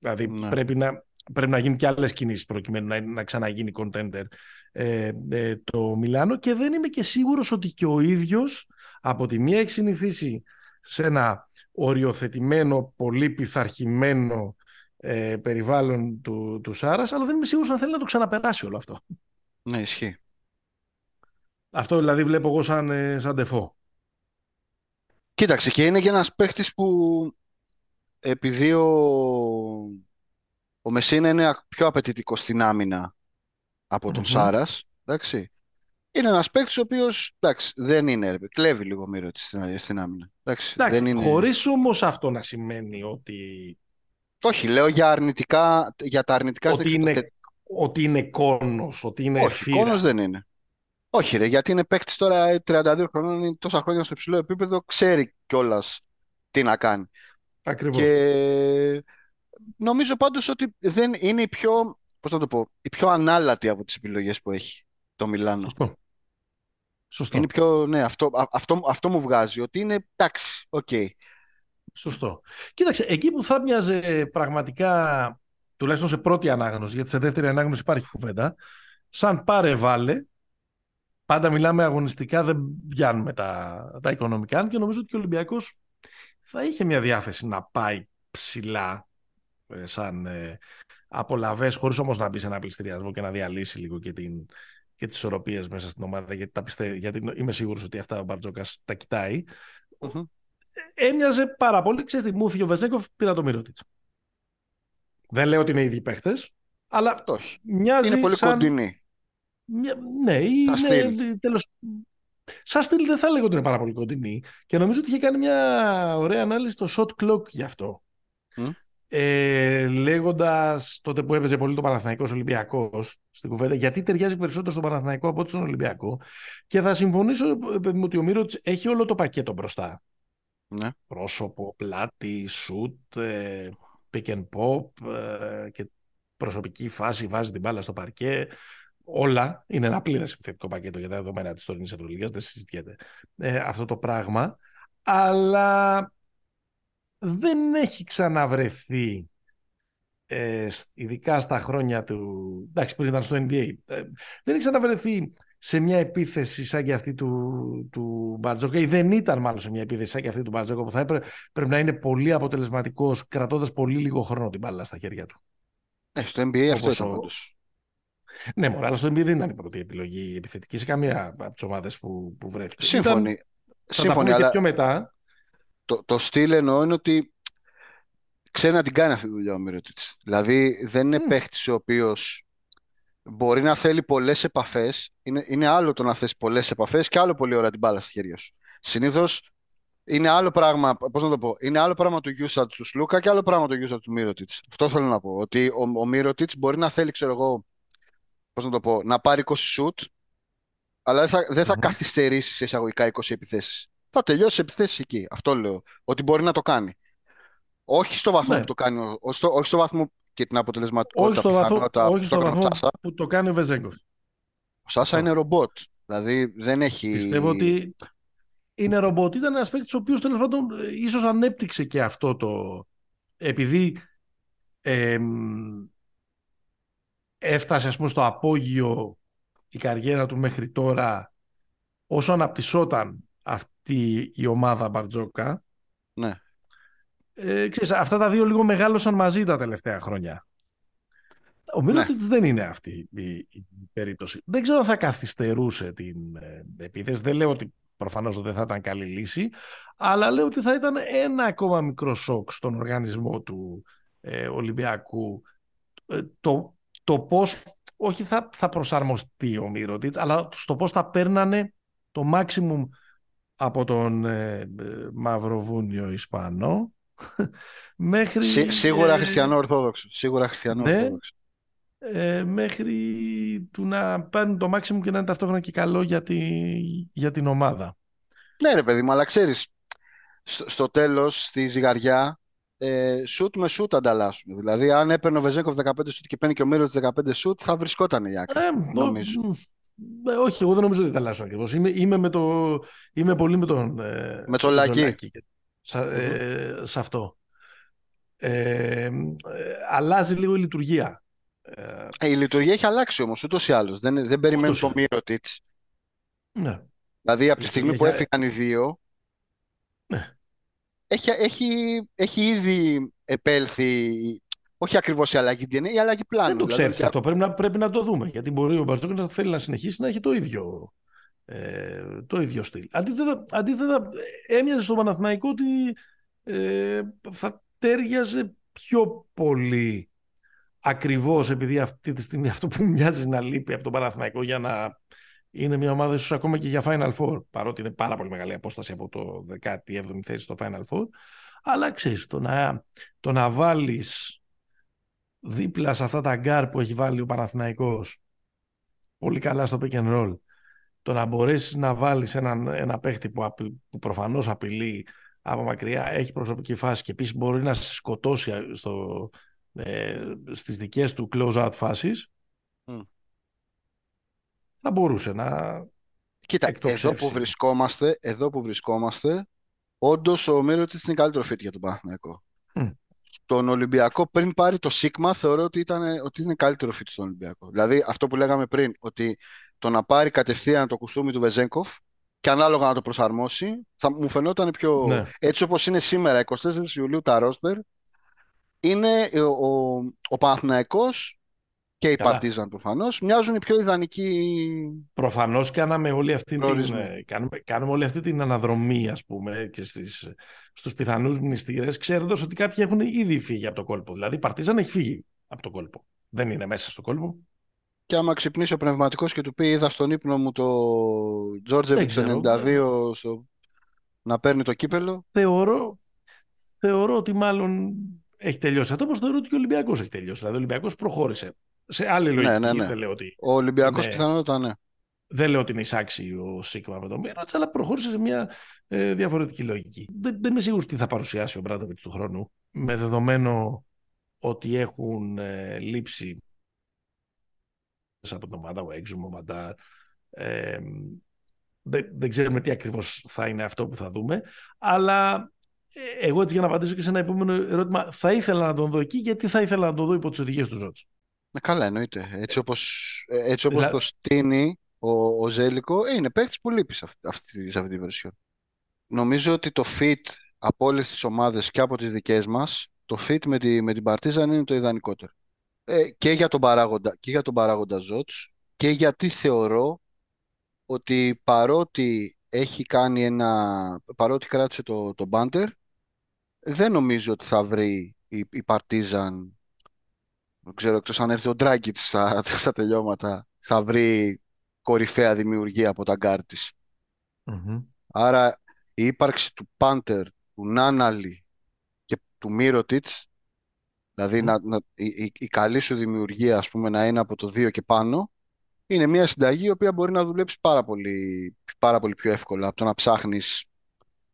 Δηλαδή ναι. πρέπει, να, πρέπει να γίνουν και άλλες κινήσεις προκειμένου να, να ξαναγίνει contender ε, ε, το Μιλάνο και δεν είμαι και σίγουρος ότι και ο ίδιος από τη μία έχει συνηθίσει σε ένα οριοθετημένο, πολύ πειθαρχημένο ε, περιβάλλον του, του Σάρας, αλλά δεν είμαι σίγουρος αν θέλει να το ξαναπεράσει όλο αυτό. Ναι, ισχύει. Αυτό δηλαδή βλέπω εγώ σαν, ε, σαν τεφό. Κοίταξε, και είναι και ένας παίχτης που επειδή ο, ο Μεσίνα είναι πιο απαιτητικό στην άμυνα από τον mm Σάρας, εντάξει, είναι ένας παίκτης ο οποίος, εντάξει, δεν είναι, κλέβει λίγο μύρο της στην, στην άμυνα. Εντάξει, εντάξει δεν είναι... χωρίς όμως αυτό να σημαίνει ότι... Όχι, λέω για, αρνητικά, για τα αρνητικά... Ότι είναι, ότι είναι κόνος, ότι είναι Όχι, φύρα. κόνος δεν είναι. Όχι ρε, γιατί είναι παίκτης τώρα 32 χρονών, είναι τόσα χρόνια στο υψηλό επίπεδο, ξέρει κιόλας τι να κάνει. Ακριβώς. Και νομίζω πάντως ότι δεν είναι η πιο, πώς να το πω, η πιο ανάλατη από τις επιλογές που έχει το Μιλάνο. Σωστό. Σωστό. Είναι πιο, ναι, αυτό, αυτό, αυτό μου βγάζει, ότι είναι εντάξει, οκέι. Okay. Σωστό. Κοίταξε, εκεί που θα μοιάζει πραγματικά, τουλάχιστον σε πρώτη ανάγνωση, γιατί σε δεύτερη ανάγνωση υπάρχει κουβέντα, σαν πάρε βάλε, πάντα μιλάμε αγωνιστικά, δεν πιάνουμε τα, τα οικονομικά και νομίζω ότι και ο Ολυμπιακός θα είχε μια διάθεση να πάει ψηλά ε, σαν ε, απολαβές, χωρίς όμως να μπεις σε ένα πληστηριασμό και να διαλύσει λίγο και, την, και τις ισορροπίες μέσα στην ομάδα, γιατί, τα πιστε, γιατί είμαι σίγουρος ότι αυτά ο Μπαρτζόκας τα κοιτάει. Mm-hmm. Έμοιαζε πάρα πολύ, ξέρεις τι, μου ο Βεζέκοφ, πήρα το Μυρότιτς. Δεν λέω ότι είναι οι ίδιοι παίχτες, αλλά Όχι. μοιάζει Είναι πολύ σαν... κοντινή. Ναι, είναι τέλος... Σαν στυλ δεν θα λέγω ότι είναι πάρα πολύ κοντινή και νομίζω ότι είχε κάνει μια ωραία ανάλυση στο shot clock γι' αυτό. Mm. Ε, Λέγοντας τότε που έπαιζε πολύ το Παναθηναϊκός Ολυμπιακός στην κουβέντα, γιατί ταιριάζει περισσότερο στον Παναθηναϊκό από ότι στον Ολυμπιακό. Και θα συμφωνήσω με ότι ο Μύρο έχει όλο το πακέτο μπροστά. Ναι. Πρόσωπο, πλάτη, σουτ, ε, pick and pop ε, και προσωπική φάση, βάζει την μπάλα στο παρκέ όλα είναι ένα πλήρες επιθετικό πακέτο για τα δεδομένα της τωρινής Ευρωλίγας. Δεν συζητιέται ε, αυτό το πράγμα. Αλλά δεν έχει ξαναβρεθεί ε, ειδικά στα χρόνια του. Εντάξει, που ήταν στο NBA. Ε, δεν έχει ξαναβρεθεί σε μια επίθεση σαν και αυτή του, του Μπαρτζόκα ή δεν ήταν μάλλον σε μια επίθεση σαν και αυτή του Μπαρτζόκα που θα έπρεπε, πρέπει να είναι πολύ αποτελεσματικός κρατώντας πολύ λίγο χρόνο την μπάλα στα χέρια του. Ε, στο NBA αυτό ήταν ναι, μωρά, αλλά στο NBA δεν ήταν η πρώτη επιλογή επιθετική σε καμία από τις ομάδες που, που βρέθηκε. Σύμφωνοι. Ήταν, Σύμφωνοι, αλλά και πιο μετά. Το, το στυλ εννοώ είναι ότι ξέρει να την κάνει αυτή τη δουλειά ο Μύρωτιτς. Δηλαδή δεν είναι mm. παίχτης ο οποίος μπορεί να θέλει πολλές επαφές. Είναι, είναι άλλο το να θες πολλές επαφές και άλλο πολύ ώρα την μπάλα στα χέρια σου. Συνήθως είναι άλλο πράγμα, πώς να το πω, είναι άλλο πράγμα του Γιούσα του Σλούκα και άλλο πράγμα του Γιούσα του Μύρωτιτς. Αυτό θέλω να πω. Ότι ο, ο Μύρωτιτς μπορεί να θέλει, ξέρω εγώ, πώς να το πω, να πάρει 20 σουτ, αλλά δεν θα, δεν θα καθυστερήσει σε εισαγωγικά 20 επιθέσεις. Θα τελειώσει επιθέσει εκεί. Αυτό λέω. Ότι μπορεί να το κάνει. Όχι στο βαθμό ναι. που το κάνει, όχι στο, όχι στο βαθμό και την αποτελεσματικότητα. Όχι στο βαθμό, όχι στο βαθμό που το κάνει ο Βεζέγκοφ. Ο Σάσα είναι ρομπότ. Δηλαδή δεν έχει. Πιστεύω ότι είναι ρομπότ. Ήταν ένας παίκτης ο οποίος τέλος πάντων ίσως ανέπτυξε και αυτό το. Επειδή ε, έφτασε ας πούμε στο απόγειο η καριέρα του μέχρι τώρα όσο αναπτυσσόταν αυτή η ομάδα Μπαρτζόκα ναι. ε, ξέρεις, αυτά τα δύο λίγο μεγάλωσαν μαζί τα τελευταία χρόνια. Ο Μίλωτιτς ναι. δεν είναι αυτή η, η, περίπτωση. Δεν ξέρω αν θα καθυστερούσε την ε, επίθεση. Δεν λέω ότι προφανώς δεν θα ήταν καλή λύση, αλλά λέω ότι θα ήταν ένα ακόμα μικρό σοκ στον οργανισμό του ε, Ολυμπιακού ε, το το πώς, όχι θα, θα προσαρμοστεί ο Μύρωτιτς, αλλά στο πώς θα παίρνανε το maximum από τον ε, ε Μαυροβούνιο Ισπανό μέχρι... σίγουρα ε, χριστιανό ορθόδοξο. Σίγουρα χριστιανό ναι, ορθόδοξο. Ε, μέχρι του να παίρνουν το maximum και να είναι ταυτόχρονα και καλό για, τη, για την ομάδα. Ναι ρε παιδί μου, αλλά ξέρεις, στο, στο τέλος, στη ζυγαριά, ε, σουτ με σουτ ανταλλάσσουν. Δηλαδή, αν έπαιρνε ο Βεζέκοφ 15 σουτ και παίρνει και ο Μύρος 15 σουτ, θα βρισκόταν η άκρη. Ε, νομίζω. Ε, όχι, εγώ δεν νομίζω ότι θα αλλάξουν ακριβώς. Είμαι, είμαι, με το, είμαι πολύ με τον. Ε, με τον Λάκη. Ε, σε αυτό. Ε, αλλάζει λίγο η λειτουργία. Ε, η λειτουργία έχει αλλάξει όμως ούτως ή άλλως. Δεν, δεν περιμένουν το μύρο της. Ναι. Δηλαδή από τη στιγμή που έφυγαν οι δύο, ναι. έχει, έχει, έχει ήδη επέλθει όχι ακριβώς η αλλαγή DNA, η αλλαγή πλάνου. Δεν το δηλαδή, ξέρεις αυτό. Πρέπει να, πρέπει να το δούμε. Γιατί μπορεί ο Μπαρτζόκη να θέλει να συνεχίσει να έχει το ίδιο, ε, το ίδιο στυλ. Αντίθετα, αντίθετα έμοιαζε στο Παναθηναϊκό ότι ε, θα ταίριαζε πιο πολύ ακριβώς επειδή αυτή τη στιγμή αυτό που μοιάζει να λείπει από τον Παναθηναϊκό για να είναι μια ομάδα ίσως ακόμα και για Final Four παρότι είναι πάρα πολύ μεγάλη απόσταση από το 17η θέση στο Final Four αλλά ξέρεις το να, το να βάλεις δίπλα σε αυτά τα guards που έχει βάλει ο Παναθηναϊκός πολύ καλά στο pick and roll το να μπορέσεις να βάλεις ένα, ένα παίχτη που, που προφανώς απειλεί από μακριά, έχει προσωπική φάση και επίσης μπορεί να σε σκοτώσει στο, ε, στις δικές του close-out φάσεις θα μπορούσε να Κοίτα, εδώ που βρισκόμαστε, εδώ που βρισκόμαστε όντως ο Μύρωτης είναι καλύτερο fit για τον Παναθηναϊκό. Mm. Τον Ολυμπιακό πριν πάρει το Σίγμα θεωρώ ότι, ήταν, ότι είναι καλύτερο fit στον Ολυμπιακό. Δηλαδή αυτό που λέγαμε πριν, ότι το να πάρει κατευθείαν το κουστούμι του Βεζέγκοφ και ανάλογα να το προσαρμόσει, θα μου φαινόταν πιο. Ναι. Έτσι όπως είναι σήμερα, 24 Ιουλίου τα ρόστερ, είναι ο, ο, ο Παναθηναϊκός και η Παρτίζαν προφανώς μοιάζουν οι πιο ιδανικοί. Προφανώς κάναμε, όλη αυτή την, ε, κάνουμε, κάνουμε όλη αυτή την αναδρομή, ας πούμε, και στους πιθανούς μνηστήρες, ξέροντας ότι κάποιοι έχουν ήδη φύγει από το κόλπο. Δηλαδή η Παρτίζαν έχει φύγει από το κόλπο. Δεν είναι μέσα στο κόλπο. Και άμα ξυπνήσει ο πνευματικός και του πει: Είδα στον ύπνο μου το Τζόρτζεβιτ 92 στο... να παίρνει το κύπελο. Θεωρώ, θεωρώ ότι μάλλον έχει τελειώσει. Αυτό όπως θεωρώ ότι και ο Ολυμπιακός έχει τελειώσει. Δηλαδή ο Ολυμπιακός προχώρησε. Σε άλλη λογική. Ναι, ναι, ναι. Δεν λέω ότι ο Ολυμπιακός πιθανότατα ναι. Δεν λέω ότι είναι εισάξει ο Σίγμα με τον Μύρωτ, αλλά προχώρησε σε μια ε, διαφορετική λογική. Δεν, δεν είμαι σίγουρος τι θα παρουσιάσει ο Μπράντοβιτς του χρόνου, με δεδομένο ότι έχουν ε, λείψει από την ομάδα, ο Έξουμ, ο Μαντάρ. Ε, δεν, δεν ξέρουμε τι ακριβώς θα είναι αυτό που θα δούμε, αλλά ε, εγώ έτσι για να απαντήσω και σε ένα επόμενο ερώτημα, θα ήθελα να τον δω εκεί, γιατί θα ήθελα να τον δω υπό τις οδηγίες του Ζώτς. Ναι, καλά εννοείται. Έτσι όπως, ε, έτσι όπως το στείνει ο, ο Ζέλικο, ε, είναι παίκτης που λείπει σε αυτή, αυτή, σε αυτή τη version. Νομίζω ότι το fit από όλες τις ομάδες και από τις δικές μας, το fit με, τη, με την Παρτίζαν είναι το ιδανικότερο. Ε, και για τον παράγοντα, και για τον παράγοντα Ζοτς και γιατί θεωρώ ότι παρότι έχει κάνει ένα, παρότι κράτησε το, το Πάντερ, δεν νομίζω ότι θα βρει η, η Παρτίζαν, δεν ξέρω εκτός αν έρθει ο Ντράγκιτς στα, στα τελειώματα, θα βρει κορυφαία δημιουργία από τα guards της. Άρα η ύπαρξη του Πάντερ, του Νάναλι και του Μύρωτιτς Δηλαδή να, να, η, η, καλή σου δημιουργία ας πούμε, να είναι από το 2 και πάνω είναι μια συνταγή η οποία μπορεί να δουλέψει πάρα πολύ, πάρα πολύ πιο εύκολα από το να ψάχνεις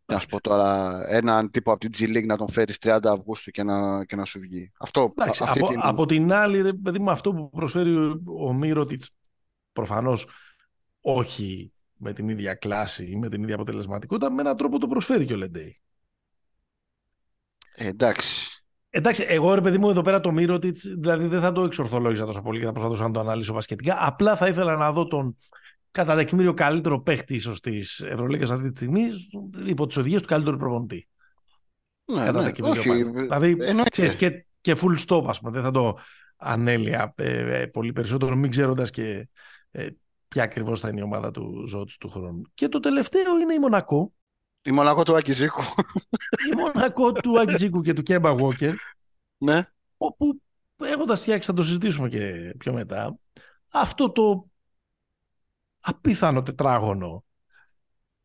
να σου πω τώρα, έναν τύπο από την G League να τον φέρεις 30 Αυγούστου και να, και να σου βγει. Αυτό, αυτή από, την... από την άλλη, ρε παιδί μου, αυτό που προσφέρει ο Μύρωτιτς προφανώς όχι με την ίδια κλάση ή με την ίδια αποτελεσματικότητα, με έναν τρόπο το προσφέρει και ο Λεντέι. Ε, εντάξει. Εντάξει, εγώ ρε παιδί μου εδώ πέρα το Μύρωτιτς, δηλαδή δεν θα το εξορθολόγησα τόσο πολύ και θα προσπαθούσα να το αναλύσω βασικετικά. Απλά θα ήθελα να δω τον κατά δεκμήριο καλύτερο παίχτη ίσως της Ευρωλίγας αυτή τη στιγμή υπό τις οδηγίες του καλύτερου προπονητή. Ναι, κατά ναι, όχι, Δηλαδή, ξέρεις, και, και full stop, ας πούμε. Δεν θα το ανέλυα ε, ε, πολύ περισσότερο, μην ξέροντας και ε, ποια ακριβώς θα είναι η ομάδα του Ζοτς του χρόνου. Και το τελευταίο είναι η Μονακό, η Μονακό του Οκίζικου. Η Μονακό του Οκίζικου και του Kemba Walker. Ναι. Όπου έχοντας φτιάξει, θα το συζητήσουμε και πιο μετά, αυτό το απίθανο τετράγωνο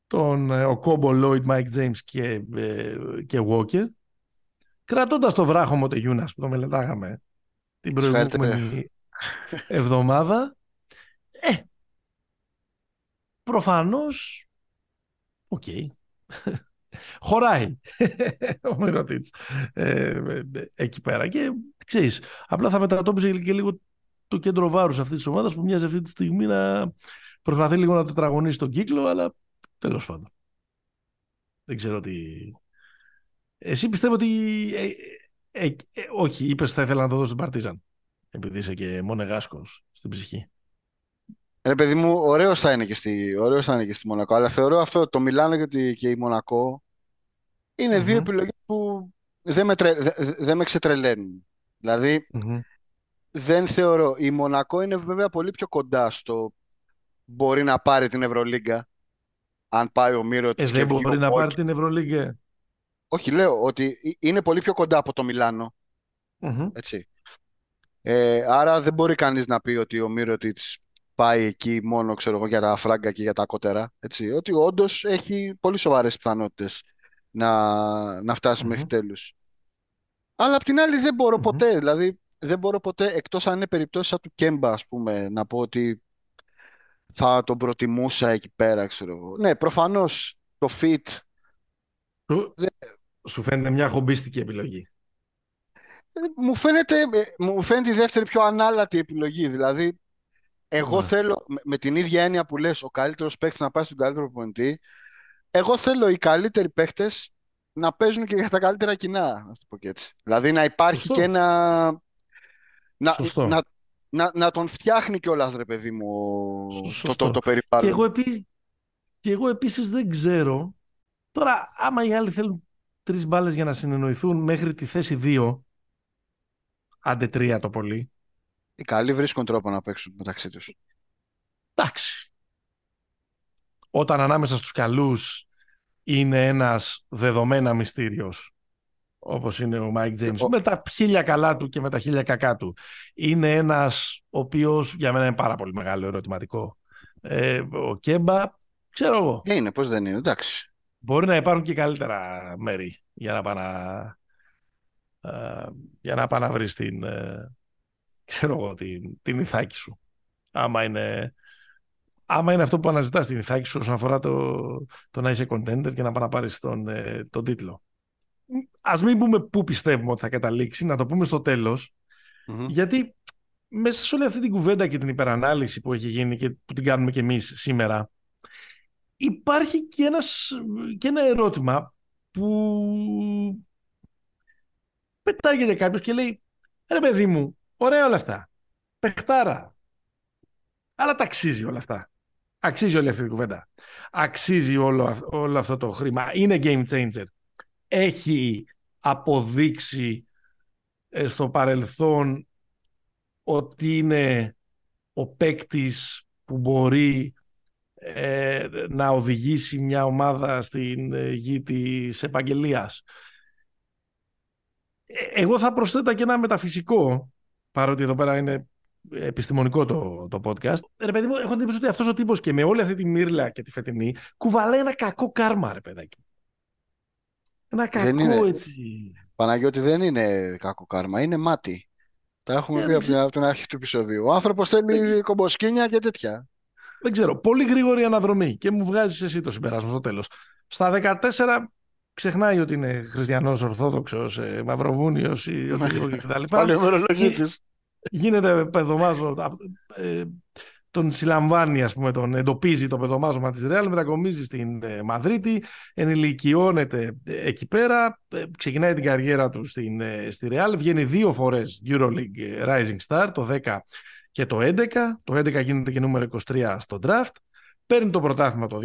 τον ε, ο Οκόμπο, Λόιντ, Μάικ Τζέιμς και, ε, και Walker κρατώντας το βράχο Μοτεγιούνας που το μελετάγαμε την προηγούμενη εβδομάδα ε, προφανώς οκ okay, Χωράει ο Μίροτιτς ε, εκεί πέρα. Και ξέρεις, απλά θα μετατόπιζε και λίγο το κέντρο βάρους αυτής της ομάδας που μοιάζει αυτή τη στιγμή να, προσπαθεί λίγο να τετραγωνίσει τον κύκλο, αλλά τέλος πάντων. Δεν ξέρω τι... Εσύ πιστεύω ότι... Ε, ε, ε, όχι, είπες θα ήθελα να το δώσω στην Παρτίζαν. Επειδή είσαι και μονεγάσκος στην ψυχή. Ρε παιδί μου, ωραίος θα είναι και στη, ωραίος θα είναι και στη Μονακό. Αλλά θεωρώ αυτό το Μιλάνο και, και η Μονακό είναι δύο επιλογές που δεν με, τρε, δεν με ξετρελαίνουν. δηλαδη δεν θεωρώ. Η Μονακό είναι βέβαια πολύ πιο κοντά στο μπορεί να πάρει την Ευρωλίγκα αν πάει ο Μύρος ε, δεν μπορεί να πάρει την Ευρωλίγκα. Όχι, λέω ότι είναι πολύ πιο κοντά από το μιλανο Έτσι. Ε, άρα δεν μπορεί κανείς να πει ότι ο Μύρο πάει εκεί μόνο ξέρω εγώ, για τα φράγκα και για τα κότερα. Έτσι. Ότι όντως έχει πολύ σοβαρές πιθανότητες να, να φτάσει μέχρι τέλους. Αλλά απ' την άλλη δεν μπορω ποτέ, δηλαδή δεν μπορώ ποτέ, εκτός αν είναι περιπτώσεις σαν του Κέμπα, ας πούμε, να πω ότι θα τον προτιμούσα εκεί πέρα, ξέρω εγώ. Ναι, προφανώς το fit... Σου, σου φαίνεται μια χομπίστικη επιλογή. Ε, μου φαίνεται, ε, μου φαίνεται η δεύτερη πιο ανάλατη επιλογή. Δηλαδή, εγώ ναι. θέλω, με, την ίδια έννοια που λες, ο καλύτερος παίκτης να πάει στον καλύτερο προπονητή, εγώ θέλω οι καλύτεροι παίκτες να παίζουν και για τα καλύτερα κοινά, να το πω και έτσι. Δηλαδή να υπάρχει και ένα... Να, να, να, να τον φτιάχνει κιόλας, ρε παιδί μου, το, το, το, περιβάλλον. Και εγώ, επί... και εγώ επίσης δεν ξέρω, τώρα άμα οι άλλοι θέλουν τρεις μπάλες για να συνεννοηθούν μέχρι τη θέση δύο, άντε τρία το πολύ. Οι καλοί βρίσκουν τρόπο να παίξουν μεταξύ τους. Εντάξει. Όταν ανάμεσα στους καλούς είναι ένας δεδομένα μυστήριος όπως είναι ο Μάικ Τζέιμς, με τα χίλια καλά του και με τα χίλια κακά του. Είναι ένας ο οποίος για μένα είναι πάρα πολύ μεγάλο ερωτηματικό. Ε, ο Κέμπα, ξέρω εγώ. Είναι, πώς δεν είναι, εντάξει. Μπορεί να υπάρχουν και καλύτερα μέρη για να πάει να, ε, για να, πάει να βρεις την, ε, ξέρω εγώ, την, την Ιθάκη σου. Άμα είναι, άμα είναι αυτό που αναζητάς την Ιθάκη σου όσον αφορά το, το να είσαι contender και να πάει να πάρεις τον, ε, τον τίτλο. Ας μην πούμε πού πιστεύουμε ότι θα καταλήξει, να το πούμε στο τελος γιατί μέσα σε όλη αυτή την κουβέντα και την υπερανάλυση που έχει γίνει και που την κάνουμε και εμείς σήμερα, υπάρχει και, ένας, και ένα ερώτημα που πετάγεται κάποιος και λέει ρε παιδί μου, ωραία όλα αυτά, παιχτάρα, αλλά τα αξίζει όλα αυτά. Αξίζει όλη αυτή την κουβέντα. Αξίζει όλο, όλο αυτό το χρήμα. Είναι game changer. Έχει αποδείξει ε, στο παρελθόν ότι είναι ο παίκτης που μπορεί ε, να οδηγήσει μια ομάδα στην ε, γη της επαγγελίας. Εγώ θα προσθέτα και ένα μεταφυσικό, παρότι εδώ πέρα είναι επιστημονικό το, το podcast. Ρε παιδί μου, έχω εντύπωση ότι αυτός ο τύπος και με όλη αυτή τη μύρλα και τη φετινή κουβαλάει ένα κακό κάρμα, ρε παιδάκι. Ένα κακό είναι... έτσι. Παναγιώτη δεν είναι κακό κάρμα, είναι μάτι. Τα έχουμε ε, πει από την αρχή του επεισοδίου. Ο άνθρωπος θέλει ε, κομποσκίνια και τέτοια. Δεν ξέρω. Πολύ γρήγορη αναδρομή και μου βγάζει εσύ το συμπεράσμα στο τέλος. Στα 14 ξεχνάει ότι είναι χριστιανός, Ορθόδοξος, ε, Μαυροβούνιος ή οτιδήποτε κτλ. Πάλι Γίνεται παιδομάζο. Ε, τον συλλαμβάνει, ας πούμε, τον εντοπίζει το παιδομάζωμα της Ρεάλ, μετακομίζει στην ε, Μαδρίτη, ενηλικιώνεται ε, εκεί πέρα, ε, ξεκινάει την καριέρα του στην, στη Ρεάλ, βγαίνει δύο φορές EuroLeague Rising Star, το 10 και το 11, το 11 γίνεται και νούμερο 23 στο draft, παίρνει το πρωτάθλημα το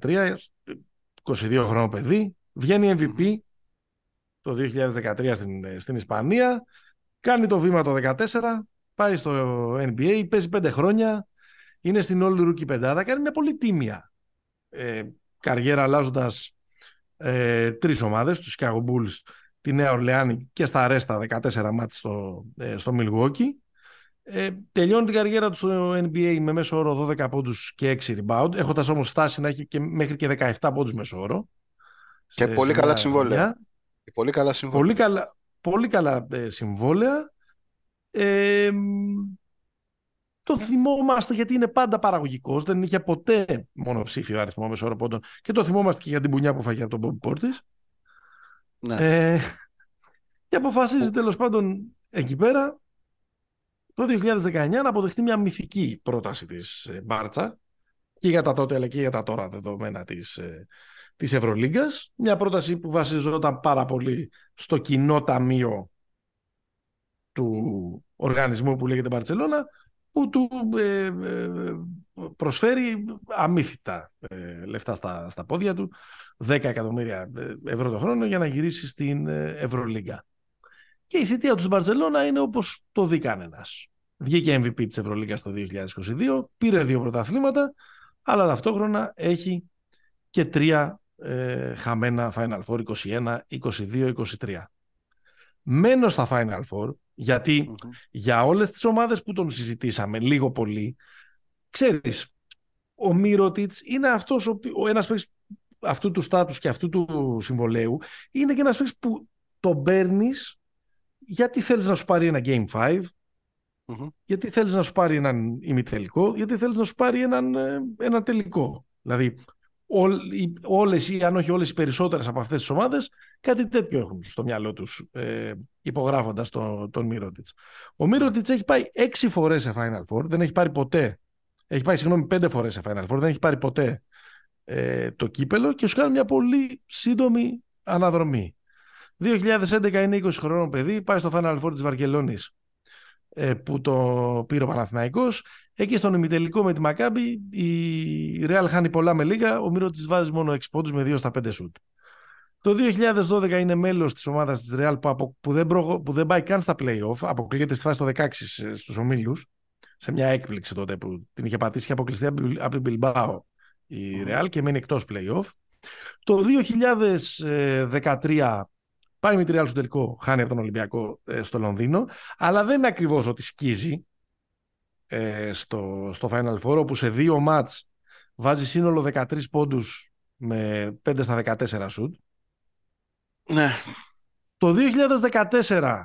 2013, 22 χρόνο παιδί, βγαίνει MVP το 2013 στην, στην Ισπανία, κάνει το βήμα το 2014, πάει στο NBA, παίζει πέντε χρόνια, είναι στην όλη ρούκη πεντάδα, κάνει μια πολύ τίμια ε, καριέρα αλλάζοντας ε, τρεις ομάδες, τους Chicago Bulls, τη Νέα Ορλεάνη και στα αρέστα 14 μάτς στο, ε, στο Milwaukee. Ε, τελειώνει την καριέρα του στο NBA με μέσο όρο 12 πόντους και 6 rebound, έχοντας όμως φτάσει να έχει και μέχρι και 17 πόντους μέσο όρο. Και πολύ καλά συμβόλαια. Πολύ καλά συμβόλαια. Πολύ καλά, πολύ καλά ε, συμβόλαια. Ε, τον θυμόμαστε γιατί είναι πάντα παραγωγικός. Δεν είχε ποτέ μονοψήφιο αριθμό μεσόωρο πόντων. Και το θυμόμαστε και για την πουνιά που φάγει από τον Μπομπ Πόρτη. Ναι. Ε, και αποφασίζει τέλος πάντων εκεί πέρα το 2019 να αποδεχτεί μια μυθική πρόταση της ε, Μπάρτσα και για τα τότε αλλά και για τα τώρα δεδομένα της, ε, της Ευρωλίγκας. Μια πρόταση που βασιζόταν πάρα πολύ στο κοινό ταμείο του οργανισμού που λέγεται Μπαρτσελώνα που του ε, ε, προσφέρει αμύθιτα ε, λεφτά στα, στα πόδια του, 10 εκατομμύρια ευρώ το χρόνο για να γυρίσει στην Ευρωλίγκα. Και η θητεία τους στην Μπαρτσελώνα είναι όπως το δει κανένας. Βγήκε MVP της Ευρωλίγκας το 2022, πήρε δύο πρωταθλήματα, αλλά ταυτόχρονα έχει και τρία ε, χαμένα Final Four 21, 22, 23. Μένω στα Final Four, γιατι για όλες τις ομάδες που τον συζητήσαμε λίγο πολύ, ξέρεις, ο Μύρωτιτς είναι αυτός ο, ο ένας παίκτης αυτού του στάτους και αυτού του συμβολέου, είναι και ένας παίκτης που τον παίρνεις γιατί θέλεις να σου πάρει ένα Game 5, γιατί θέλεις να σου πάρει έναν ημιτελικό, γιατί θέλεις να σου πάρει έναν, ε, ένα τελικό. Δηλαδή, όλες ή αν όχι όλες οι περισσότερες από αυτές τις ομάδες κάτι τέτοιο έχουν στο μυαλό τους ε, υπογράφοντας τον, τον Μύρωτιτς. Ο Μύρωτιτς έχει πάει έξι φορές σε Final Four, δεν έχει πάρει ποτέ, έχει πάει συγγνώμη πέντε φορές σε Final Four, δεν έχει πάρει ποτέ ε, το κύπελο και σου κάνει μια πολύ σύντομη αναδρομή. 2011 είναι 20 χρονών παιδί, πάει στο Final Four της Βαρκελόνης ε, που το πήρε ο Παναθηναϊκός. Εκεί στον ημιτελικό με τη Μακάμπη η Real χάνει πολλά με λίγα, ο Μύρο της βάζει μόνο 6 πόντους με 2 στα 5 σουτ. Το 2012 είναι μέλος της ομάδας της Real που, που, δεν, που δεν πάει καν στα play-off, αποκλείεται στη φάση το 16 στους ομίλους, σε μια έκπληξη τότε που την είχε πατήσει και αποκλειστεί από την Bilbao η Real και μένει εκτός play-off. Το 2013 Πάει με τη Real στο τελικό, χάνει από τον Ολυμπιακό ε, στο Λονδίνο. Αλλά δεν είναι ακριβώς ότι σκίζει ε, στο, στο Final Four, όπου σε δύο μάτς βάζει σύνολο 13 πόντους με 5 στα 14 σουτ. Ναι. Το 2014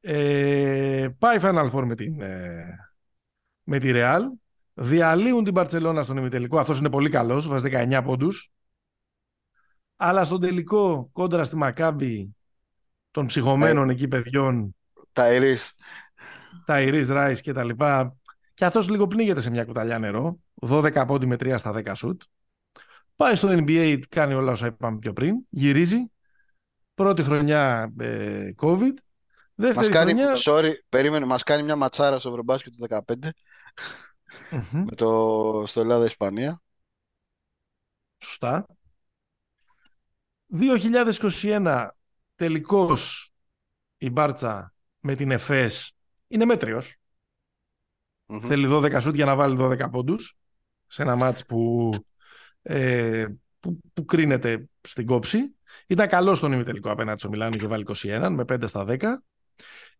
ε, πάει Final Four με, την, ε, με τη Real. Διαλύουν την Παρτσελώνα στον ημιτελικό. Αυτός είναι πολύ καλός, βάζει 19 πόντους. Αλλά στον τελικό κόντρα στη Μακάμπη των ψυχωμένων ε, εκεί παιδιών. Τα Ιρής. Τα Ιρής, Ράις και τα λοιπά. Και αυτός λίγο πνίγεται σε μια κουταλιά νερό. 12 πόντι με 3 στα 10 σουτ. Πάει στο NBA, κάνει όλα όσα είπαμε πιο πριν. Γυρίζει. Πρώτη χρονιά ε, COVID. Δεύτερη μας κάνει, χρονιά... Sorry, περίμενε. Μας κάνει μια ματσάρα στο Ευρωμπάσκετ του 2015. Με το, στο Ελλάδα-Ισπανία. Σωστά. 2021 τελικός η Μπάρτσα με την ΕΦΕΣ είναι μέτριος. Θέλει 12 σούτ για να βάλει 12 πόντους σε ένα μάτς που, ε, που, που, κρίνεται στην κόψη. Ήταν καλό στον ημιτελικό απέναντι στο Μιλάνο και βάλει 21 με 5 στα 10.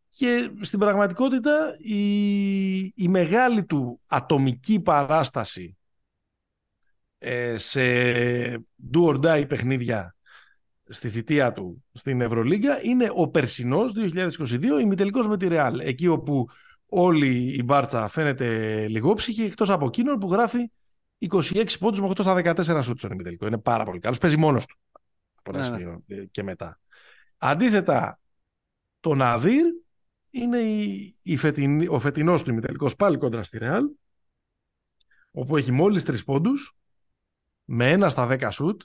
Και στην πραγματικότητα η, η μεγάλη του ατομική παράσταση ε, σε do or die παιχνίδια στη θητεία του στην Ευρωλίγκα είναι ο περσινός 2022 ημιτελικός με τη Ρεάλ. Εκεί όπου όλη η μπάρτσα φαίνεται λιγόψυχη εκτός από εκείνον που γράφει 26 πόντους με 8 στα 14 σούτ στον ημιτελικό. Είναι πάρα πολύ καλός. Παίζει μόνος του από ένα ναι, ναι. σημείο και μετά. Αντίθετα, το Ναδύρ είναι η, η φετινή, ο φετινός του ημιτελικός πάλι κόντρα στη Ρεάλ όπου έχει μόλις 3 πόντους με 1 στα 10 σούτ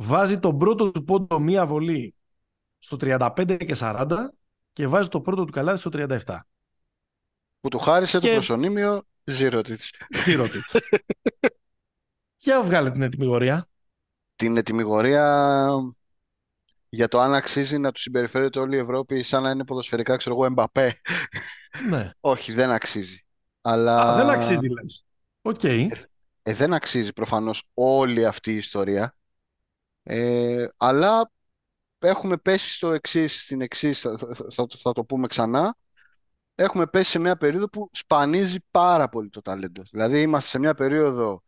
βάζει τον πρώτο του πόντο μία βολή στο 35 και 40 και βάζει το πρώτο του καλάθι στο 37. Που του χάρισε το προσωνύμιο Ζήρωτιτς. Ζήρωτιτς. Για βγάλε την ετυμηγορία. Την ετυμηγορία για το αν αξίζει να του συμπεριφέρεται όλη η Ευρώπη σαν να είναι ποδοσφαιρικά, ξέρω εγώ, Εμπαπέ. Ναι. Όχι, δεν αξίζει. Αλλά... Α, δεν αξίζει, λες. Οκ. Okay. Ε, ε, δεν αξίζει προφανώς όλη αυτή η ιστορία. Ε, αλλά έχουμε πέσει στο εξής, στην εξής, θα, θα, το πούμε ξανά. Έχουμε πέσει σε μια περίοδο που σπανίζει πάρα πολύ το ταλέντο. Δηλαδή είμαστε σε μια περίοδο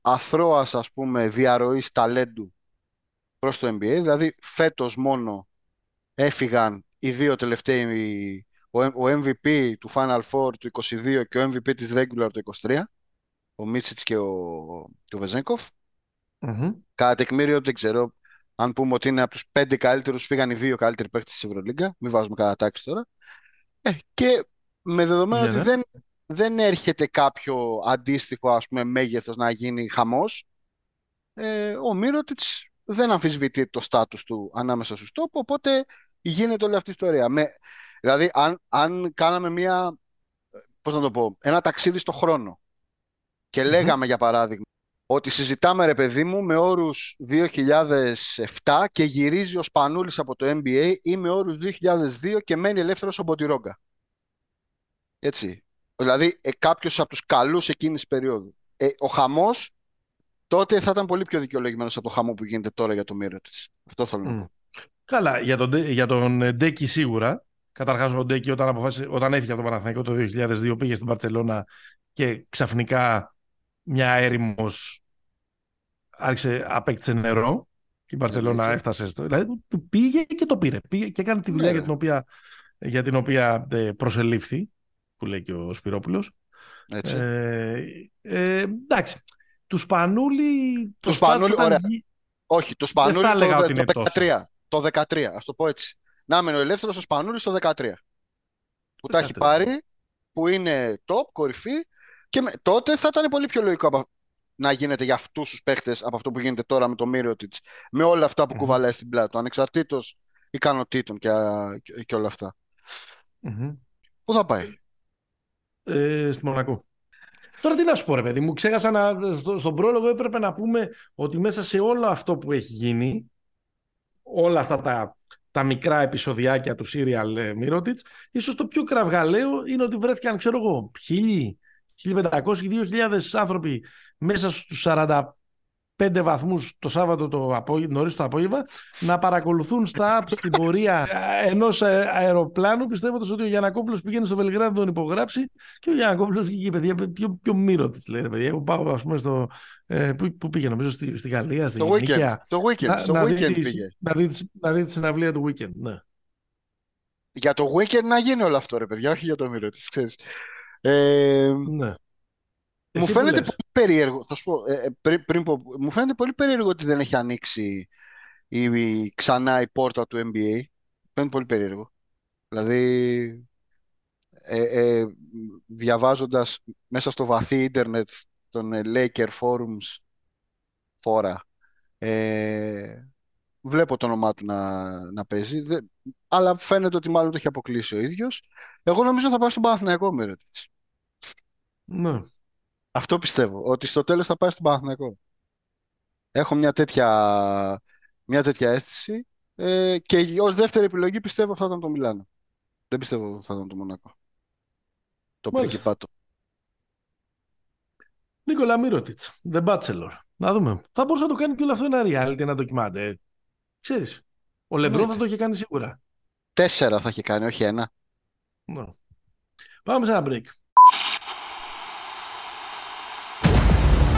αθρώας ας πούμε διαρροής ταλέντου προς το NBA. Δηλαδή φέτος μόνο έφυγαν οι δύο τελευταίοι, ο MVP του Final Four του 22 και ο MVP της Regular του 23, ο Μίτσιτς και ο, και ο Βεζέγκοφ. Mm-hmm. Κατά τεκμήριο δεν ξέρω αν πούμε ότι είναι από τους πέντε καλύτερους, φύγαν οι δύο καλύτεροι παίκτες της Ευρωλίγκα, μην βάζουμε κατά τάξη τώρα. Ε, και με δεδομένο ναι, ότι ναι. δεν δεν έρχεται κάποιο αντίστοιχο ας πούμε μέγεθος να γίνει χαμός. Ε, ο Μύρωτιτς δεν αμφισβητεί το στάτους του ανάμεσα στους τόπους, οπότε γίνεται όλη αυτή η ιστορία. Με, δηλαδή, αν, αν κάναμε μια, πώς να το πω, ένα ταξίδι στο χρόνο και λέγαμε για παράδειγμα ότι συζητάμε ρε παιδί μου με όρους 2007 και γυρίζει ο Σπανούλης από το NBA ή με όρους 2002 και μένει ελεύθερος ο Μποτιρόγκα. Έτσι. Δηλαδή ε, κάποιος από τους καλούς εκείνης της περίοδου. Ε, ο χαμός τότε θα ήταν πολύ πιο δικαιολογημένος από το χαμό που γίνεται τώρα για το μύρο της. Αυτό θέλω να πω. Καλά, για τον, για τον Ντέκι σίγουρα. Καταρχάς, ο Ντέκι όταν, όταν έφυγε από το Παναθηναϊκό το 2002 πήγε στην Παρσελώνα και ξαφνικά μια έρημος άρχισε, απέκτησε νερό. Και η Παρσελώνα έφτασε στο. Δηλαδή του πήγε και το πήρε. Πήγε και έκανε τη δουλειά για την οποία, για την οποία ε, προσελήφθη, που λέει και ο Σπυρόπουλος. Ε, ε, εντάξει. Του Σπανούλη. Του Σπανούλη, ωραία. Όχι, το Σπανούλη το, το, 13. Το 13, ας το πω έτσι. Να μένει ο ελεύθερος ο Σπανούλης το 13. Που τα έχει πάρει, που είναι top, κορυφή. Και με, τότε θα ήταν πολύ πιο λογικό να γίνεται για αυτούς τους παίχτες από αυτό που γίνεται τώρα με το Μύριοτιτ. Με όλα αυτά που mm κουβαλάει στην πλάτη του, ανεξαρτήτως ικανοτήτων και, και, και όλα αυτά. Πού θα πάει, ε, Στη Μονακό. Τώρα τι να σου πω, ρε παιδί μου, ξέχασα να. Στο, στον πρόλογο έπρεπε να πούμε ότι μέσα σε όλο αυτό που έχει γίνει, όλα αυτά τα, τα μικρά επεισοδιάκια του serial ε, Mirotic, ίσως το πιο κραυγαλαίο είναι ότι βρέθηκαν, ξέρω εγώ, χίλιοι, 1500 2.000 άνθρωποι μέσα στους 45 πέντε βαθμούς το Σάββατο το απόγευμα, νωρίς το απόγευμα να παρακολουθούν στα apps την πορεία ενός αεροπλάνου πιστεύοντας ότι ο Γιανακόπουλος πηγαίνει στο Βελιγράδι να τον υπογράψει και ο Γιανακόπουλος βγήκε παιδιά πιο, πιο μύρο της λέει παιδιά. Εγώ πάω ας πούμε στο ε, που, που πήγε νομίζω στη, στη Γαλλία στη το weekend, το weekend, να, στο να weekend δει, πήγε. να δει, να δει τη συναυλία του weekend ναι. για το weekend να γίνει όλο αυτό ρε παιδιά όχι για το μύρο της ξέρεις. Ε, ναι. Μου φαίνεται πολύ περίεργο, θα σου πω, ε, ε, πριν, πριν πω, μου φαίνεται πολύ περίεργο ότι δεν έχει ανοίξει η, ξανά η πόρτα του NBA. Φαίνεται πολύ περίεργο. Δηλαδή, ε, ε, διαβάζοντας μέσα στο βαθύ ίντερνετ των ε, Laker Forums φόρα, ε, βλέπω το όνομά του να, να παίζει, αλλά φαίνεται ότι μάλλον το έχει αποκλείσει ο ίδιος. Εγώ νομίζω θα πάω στον Παναθηναϊκό μέρο της. Ναι. Αυτό πιστεύω, ότι στο τέλος θα πάει στον Παναθηναϊκό. Έχω μια τέτοια, μια τέτοια αίσθηση ε, και ως δεύτερη επιλογή πιστεύω θα ήταν το Μιλάνο. Δεν πιστεύω θα ήταν το Μονακό. Το Πρικυπάτο. Νίκολα Μύρωτιτς, The Bachelor. Να δούμε. Θα μπορούσε να το κάνει και όλο αυτό ένα reality, ένα ντοκιμάντε. Ξέρεις, ο Λεμπρόν θα το είχε κάνει σίγουρα. Τέσσερα θα είχε κάνει, όχι ένα. Ναι. Πάμε σε ένα break.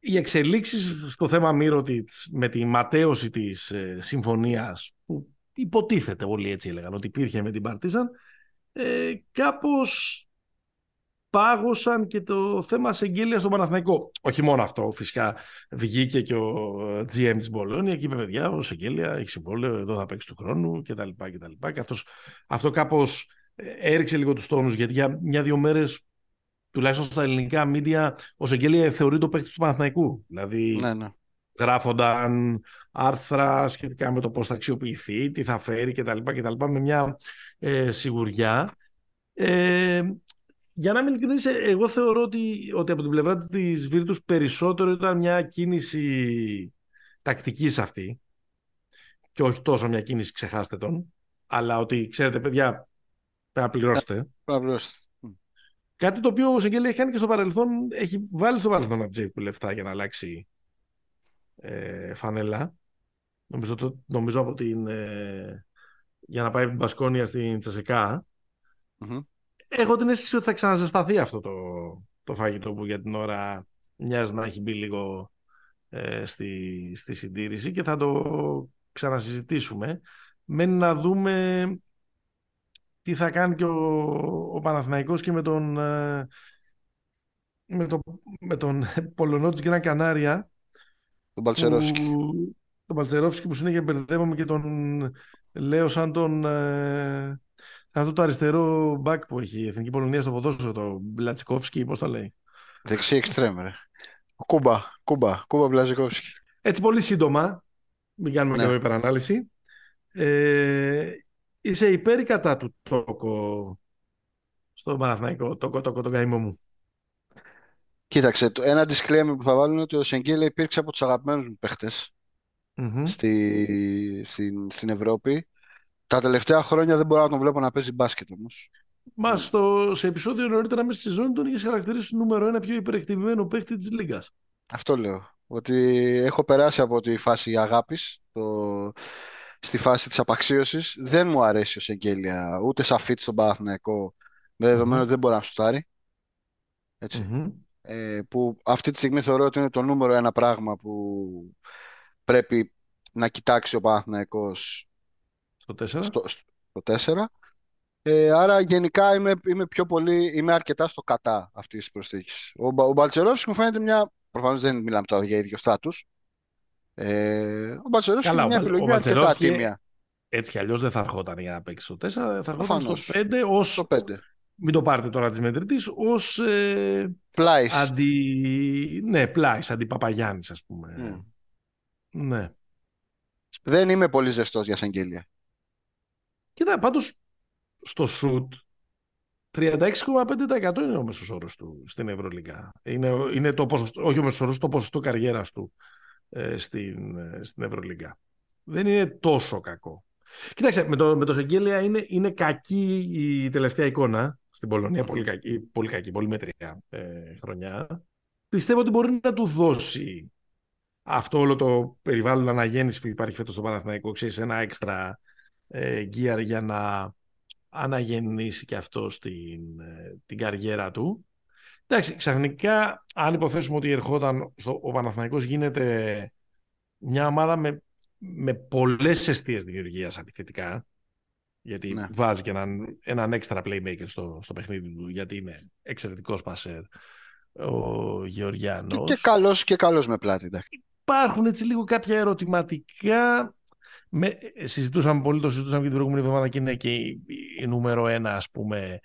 οι εξελίξεις στο θέμα Μύρωτιτς με τη ματέωση της ε, συμφωνίας που υποτίθεται όλοι έτσι έλεγαν ότι υπήρχε με την Παρτίζαν ε, κάπως πάγωσαν και το θέμα εγγύλια στον Παναθηναϊκό. Όχι μόνο αυτό, φυσικά βγήκε και ο GM της Μπολόνια και είπε παιδιά, ο Σεγγέλια έχει συμβόλαιο, εδώ θα παίξει του χρόνου κτλ. Και, και αυτός, αυτό κάπως ε, έριξε λίγο τους τόνους γιατί για μια-δύο μέρες τουλάχιστον στα ελληνικά μίντια, ο Σεγγέλια θεωρεί το παίκτης του Παναθηναϊκού. Δηλαδή, ναι, ναι. γράφονταν άρθρα σχετικά με το πώς θα αξιοποιηθεί, τι θα φέρει κτλ. κτλ με μια ε, σιγουριά. Ε, για να 'μαι ειλικρινής, εγώ θεωρώ ότι, ότι από την πλευρά της Βίρτους περισσότερο ήταν μια κίνηση τακτικής αυτή και όχι τόσο μια κίνηση ξεχάστε τον, αλλά ότι ξέρετε παιδιά πρέπει να πληρώσετε. Κάτι το οποίο ο Σεγκέλι έχει κάνει και στο παρελθόν, έχει βάλει στο παρελθόν από Τζέικ λεφτά για να αλλάξει ε, φανέλα. Νομίζω, το, νομίζω από την, ε, για να πάει από την Πασκόνια στην τσασεκα Έχω την αίσθηση ότι θα ξαναζεσταθεί αυτό το, το φαγητό που για την ώρα μοιάζει να έχει μπει λίγο ε, στη, στη συντήρηση και θα το ξανασυζητήσουμε. Μένει να δούμε τι θα κάνει και ο, ο Παναθηναϊκός και με τον, ε, με, το, με τον Πολωνό της Γκραν Κανάρια. Τον Παλτσερόφσκι. Που, τον Παλτσερόφσκι που συνέχεια μπερδεύομαι και τον λέω σαν τον... Ε, αυτό το αριστερό μπακ που έχει η Εθνική Πολωνία στο ποδόσφαιρο, το Μπλατσικόφσκι, πώς το λέει. Δεξί εξτρέμ, ρε. Κούμπα, Κούμπα, Κούμπα Μπλαζικόφσκι. Έτσι πολύ σύντομα, μην κάνουμε ναι. και υπερανάλυση. Ε, είσαι υπέρ ή κατά του τόκο στο Παναθηναϊκό, τόκο, τόκο, τον καημό μου; Κοίταξε, το ένα disclaimer που θα βάλω είναι ότι ο Σεγγέλε υπήρξε από τους αγαπημένους μου παιχτες mm-hmm. στη, στην, στην Ευρώπη. Τα τελευταία χρόνια δεν μπορώ να τον βλέπω να παίζει μπάσκετ όμως. Μα στο, σε επεισόδιο νωρίτερα μέσα στη σεζόν τον είχες χαρακτηρίσει νούμερο ένα πιο υπερεκτιμημένο παίχτη της Λίγκας. Αυτό λέω. Ότι έχω περάσει από τη φάση αγάπης το... στη φάση της απαξίωσης. Δεν μου αρέσει ο Σεγγέλια ούτε σαν φίτ στον Παναθηναϊκό με δεδομένο ότι δεν μπορεί να σουτάρει. Ε, που αυτή τη στιγμή θεωρώ ότι είναι το νούμερο ένα πράγμα που πρέπει να κοιτάξει ο Παναθηναϊκός στο 4. Στο, στο 4. Ε, άρα γενικά είμαι, είμαι, πιο πολύ, είμαι αρκετά στο κατά αυτής της προσθήκης. Ο, ο μου φαίνεται μια. Προφανώς δεν μιλάμε τώρα για ίδιο στάτους. Ε, ο Μπαλτσερόφσκι είναι μια επιλογή αρκετά τίμια. Έτσι κι αλλιώς δεν θα ερχόταν για να παίξει στο 4, θα ερχόταν στο 5 ω. Μην το πάρετε τώρα της μετρητής, ως. Ε, πλάις. Αντι... Ναι, πλάις, αντί Παπαγιάννης, ας πούμε. Mm. Ναι. Δεν είμαι πολύ ζεστός για Σαγγέλια. Κοίτα, πάντως στο σουτ 36,5% είναι ο μέσος όρος του στην Ευρωλίγα. Είναι, είναι το ποσοστό, όχι ο μέσος όρος, το ποσοστό καριέρας του ε, στην, ε, στην Ευρωλίγα. Δεν είναι τόσο κακό. Κοίταξε, με το, με το Σεγγέλια είναι, είναι κακή η τελευταία εικόνα στην Πολωνία. Πολύ κακή, πολύ, κακή, πολύ μετριά ε, χρονιά. Πιστεύω ότι μπορεί να του δώσει αυτό όλο το περιβάλλον αναγέννηση που υπάρχει φέτος στο Παναθηναϊκό, ξέρεις, ένα έξτρα ε, gear για να αναγεννήσει και αυτό στην, ε, την καριέρα του. Εντάξει, ξαφνικά, αν υποθέσουμε ότι ερχόταν στο, ο Παναθηναϊκός γίνεται μια ομάδα με, με πολλές αιστείες δημιουργίας επιθετικά, γιατί ναι. βάζει και έναν, έναν extra playmaker στο, στο παιχνίδι του, γιατί είναι εξαιρετικός πασέρ ο Γεωργιάνος. Και, και καλός, και καλός με πλάτη. Εντάξει. Υπάρχουν έτσι λίγο κάποια ερωτηματικά με, συζητούσαμε πολύ, το συζητούσαμε και την προηγούμενη εβδομάδα και είναι και η, η νούμερο ένα ας πούμε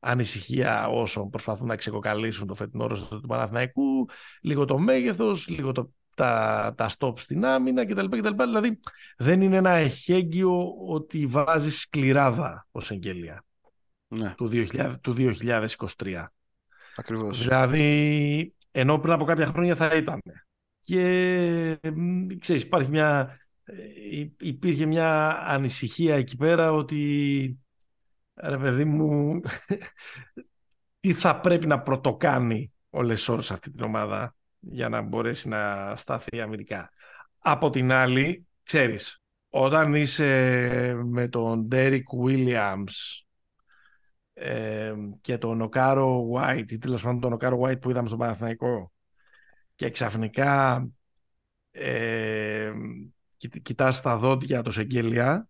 ανησυχία όσων προσπαθούν να ξεκοκαλίσουν το φετινό ρόλο του Παναθηναϊκού, λίγο το μέγεθος, λίγο το, τα, τα stop στην άμυνα κτλ, κτλ. Δηλαδή δεν είναι ένα εχέγγυο ότι βάζει σκληράδα ως εγγέλια ναι. του, 2000, του 2023. Ακριβώς. Δηλαδή, ενώ πριν από κάποια χρόνια θα ήταν. Και ξέρεις, υπάρχει μια ε, υπήρχε μια ανησυχία εκεί πέρα ότι ρε παιδί μου τι θα πρέπει να πρωτοκάνει ο Λεσόρ σε αυτή την ομάδα για να μπορέσει να σταθεί αμυντικά. Από την άλλη, ξέρεις, όταν είσαι με τον Derek Williams ε, και τον Οκάρο White ή τέλος πάντων τον Οκάρο White που είδαμε στον Παναθηναϊκό και ξαφνικά ε, κοιτάς τα δόντια το Σεγγέλια,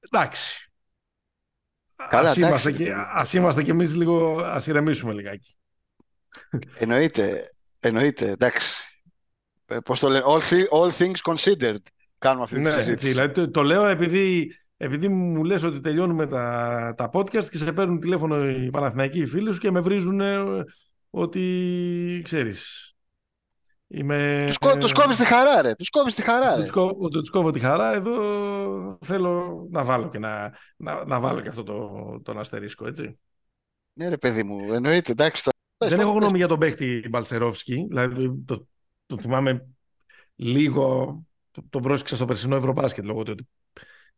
εντάξει. Καλά, ας, είμαστε και, ας είμαστε και εμείς λίγο, ας ηρεμήσουμε λιγάκι. Εννοείται, εννοείται, εντάξει. Ε, πώς το λένε, all, all things considered κάνουμε αυτή τη ναι, συζήτηση. Έτσι, δηλαδή, το, το, λέω επειδή, επειδή μου λες ότι τελειώνουμε τα, τα podcast και σε παίρνουν τηλέφωνο οι Παναθηναϊκοί φίλοι σου και με βρίζουν ότι, ξέρεις, Είμαι... Τους, κο... τους κόβεις τη χαρά ρε, τους κόβεις τη χαρά ρε. Τους, κόβω, τους κόβω τη χαρά, εδώ θέλω να βάλω και, να, να, να βάλω και αυτό το, τον αστερίσκο, έτσι. Ναι ρε παιδί μου, εννοείται, εντάξει. Το... Δεν έχω γνώμη για τον παίχτη Μπαλτσερόφσκι, δηλαδή το, το θυμάμαι λίγο, το, το πρόσεξα στο περσινό Ευρωμπάσκετ λόγω του ότι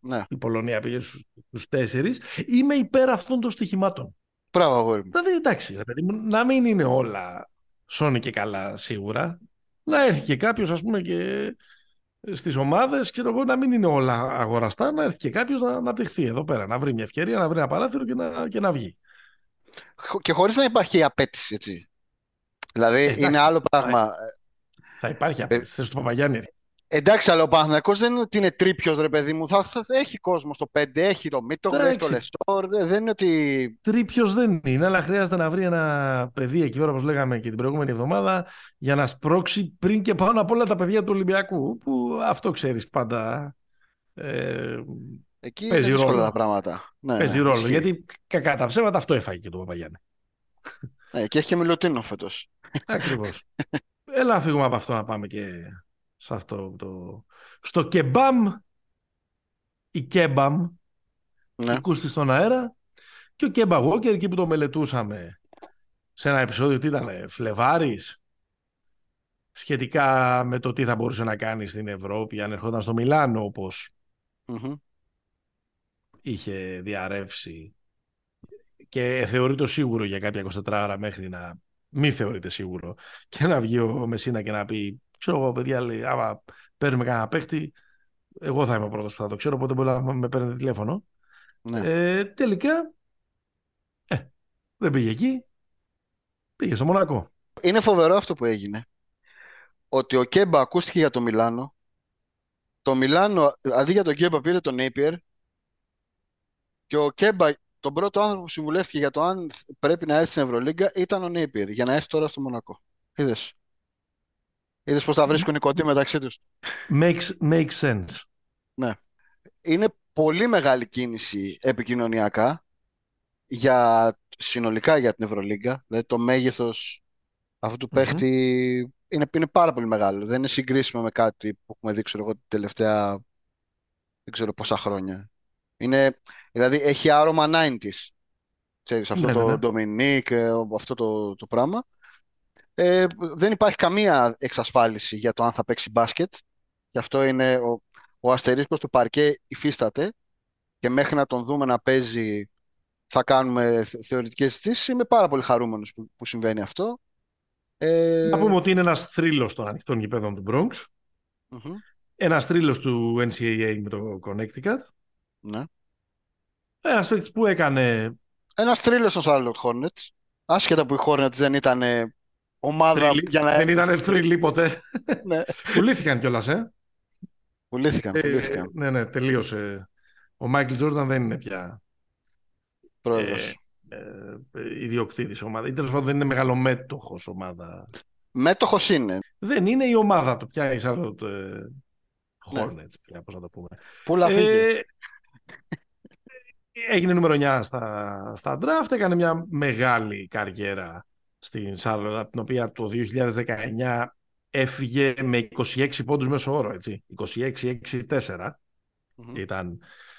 ναι. η Πολωνία πήγε στους, στους τέσσερις. Είμαι υπέρ αυτών των στοιχημάτων. Μπράβο, αγόρι μου. Δηλαδή, εντάξει, ρε παιδί μου, να μην είναι όλα σώνει και καλά σίγουρα να έρθει και κάποιος, ας πούμε, και στις ομάδες και εγώ να μην είναι όλα αγοραστά, να έρθει και κάποιος να αναπτυχθεί εδώ πέρα, να βρει μια ευκαιρία, να βρει ένα παράθυρο και να, και να βγει. και χωρίς να υπάρχει η απέτηση, έτσι. Δηλαδή, Εντάξει, είναι άλλο πράγμα. Θα υπάρχει απέτηση θέση του Παπαγιάννη. Εντάξει, αλλά ο Παναθηναϊκός δεν είναι ότι είναι τρίπιος, ρε παιδί μου. Θα, θα- έχει κόσμο στο 5, έχει το Μίτογλου, έχει το Εντάξει. Λεστόρ. ε, Δεν είναι ότι... Τρίπιος δεν είναι, αλλά χρειάζεται να βρει ένα παιδί εκεί πέρα, όπως λέγαμε και την προηγούμενη εβδομάδα, για να σπρώξει πριν και πάνω απ' όλα τα παιδιά του Ολυμπιακού. Που αυτό ξέρεις πάντα. Ε, Εκεί Παίζει είναι δύσκολα ρόλο. τα πράγματα. Ναι, παίζει ναι, ρόλο. ισχύει. Γιατί κακά τα ψέματα αυτό έφαγε και το Παπαγιάννη. Ναι, και έχει και Μιλουτίνο φέτος. Ακριβώς. Έλα να φύγουμε από αυτό να πάμε και σε αυτό το. Στο κεμπάμ. Η κέμπαμ. Ναι. Ακούστη στον αέρα. Και ο Κέμπα Walker εκεί που το μελετούσαμε σε ένα επεισόδιο τι ήταν, Φλεβάρης σχετικά με το τι θα μπορούσε να κάνει στην Ευρώπη αν ερχόταν στο Μιλάνο όπως Μμμ. είχε διαρρεύσει και θεωρείται σίγουρο για κάποια 24 ώρα μέχρι να μη θεωρείται σίγουρο και να βγει ο Μεσίνα και να πει ξέρω εγώ παιδιά λέει, άμα παίρνουμε κανένα παίχτη εγώ θα είμαι ο πρώτος που θα το ξέρω οπότε μπορεί να με παίρνετε τηλέφωνο Ναι. ε, τελικά ε, δεν πήγε εκεί πήγε στο Μονακό Είναι φοβερό αυτό που έγινε. Ότι ο Κέμπα ακούστηκε για το Μιλάνο. Το Μιλάνο, αντί για τον Κέμπα, πήρε τον Νέιπιερ. Και ο Κέμπα, τον πρώτο άνθρωπο που συμβουλεύτηκε για το αν πρέπει να έρθει στην Ευρωλίγκα, ήταν ο Νέιπιερ, για να έρθει τώρα στο Μονακό. Είδες. Είδες πώς τα βρίσκουν οι κοντοί μεταξύ τους. makes, makes sense Είναι πολύ μεγάλη κίνηση επικοινωνιακά για, συνολικά για την Ευρωλίγκα. Δηλαδή το μέγεθος αυτού του Μμμ. παίχτη είναι, είναι πάρα πολύ μεγάλο. Δεν είναι συγκρίσιμο με κάτι που έχουμε δει, ξέρω εγώ, την τελευταία δεν ξέρω πόσα χρόνια. Είναι, δηλαδή έχει άρωμα 90s. Ξέρεις, αυτό Ναι, ναι, το ναι. Dominique, ε, αυτό το, το πράγμα. Ε, δεν υπάρχει καμία εξασφάλιση για το αν θα παίξει μπάσκετ. Γι' αυτό είναι ο, ο αστερίσκος του παρκέ υφίσταται και μέχρι να τον δούμε να παίζει θα κάνουμε θε- θεωρητικές συζητήσεις. Είμαι πάρα πολύ χαρούμενος που, που συμβαίνει αυτό. Ε, να πούμε ότι είναι ένας θρύλος των ανοιχτών γηπέδων του Bronx μμμ, ένας θρύλος του NCAA με το Connecticut ναι. ένας παίκτης που έκανε Ένας θρύλος των Charlotte Hornets. Άσχετα που οι Hornets δεν ήταν ε, ομάδα θρύλοι, για να... δεν ήταν θρύλοι ποτέ Ναι. πουλήθηκαν κιόλας ε. Πουλήθηκαν, Ε, πουλήθηκαν. ναι ναι τελείωσε ο Μάικλ Τζόρνταν δεν είναι πια Πρόεδρος. ε, ε, ιδιοκτήτης ομάδα ή τέλος πάντων δεν είναι μεγαλομέτωχος ομάδα Μέτοχος είναι. δεν είναι η ομάδα του πια η Charlotte ε, Ναι. Hornets πια πώς να το πούμε Πούλα φύγε. Ε, έγινε νούμερο 9 στα, στα draft, έκανε μια μεγάλη καριέρα στην Charlotte, από την οποία το 2019 έφυγε με 26 πόντους μέσω όρο, έτσι. 26-6-4 Μμμ. ήταν,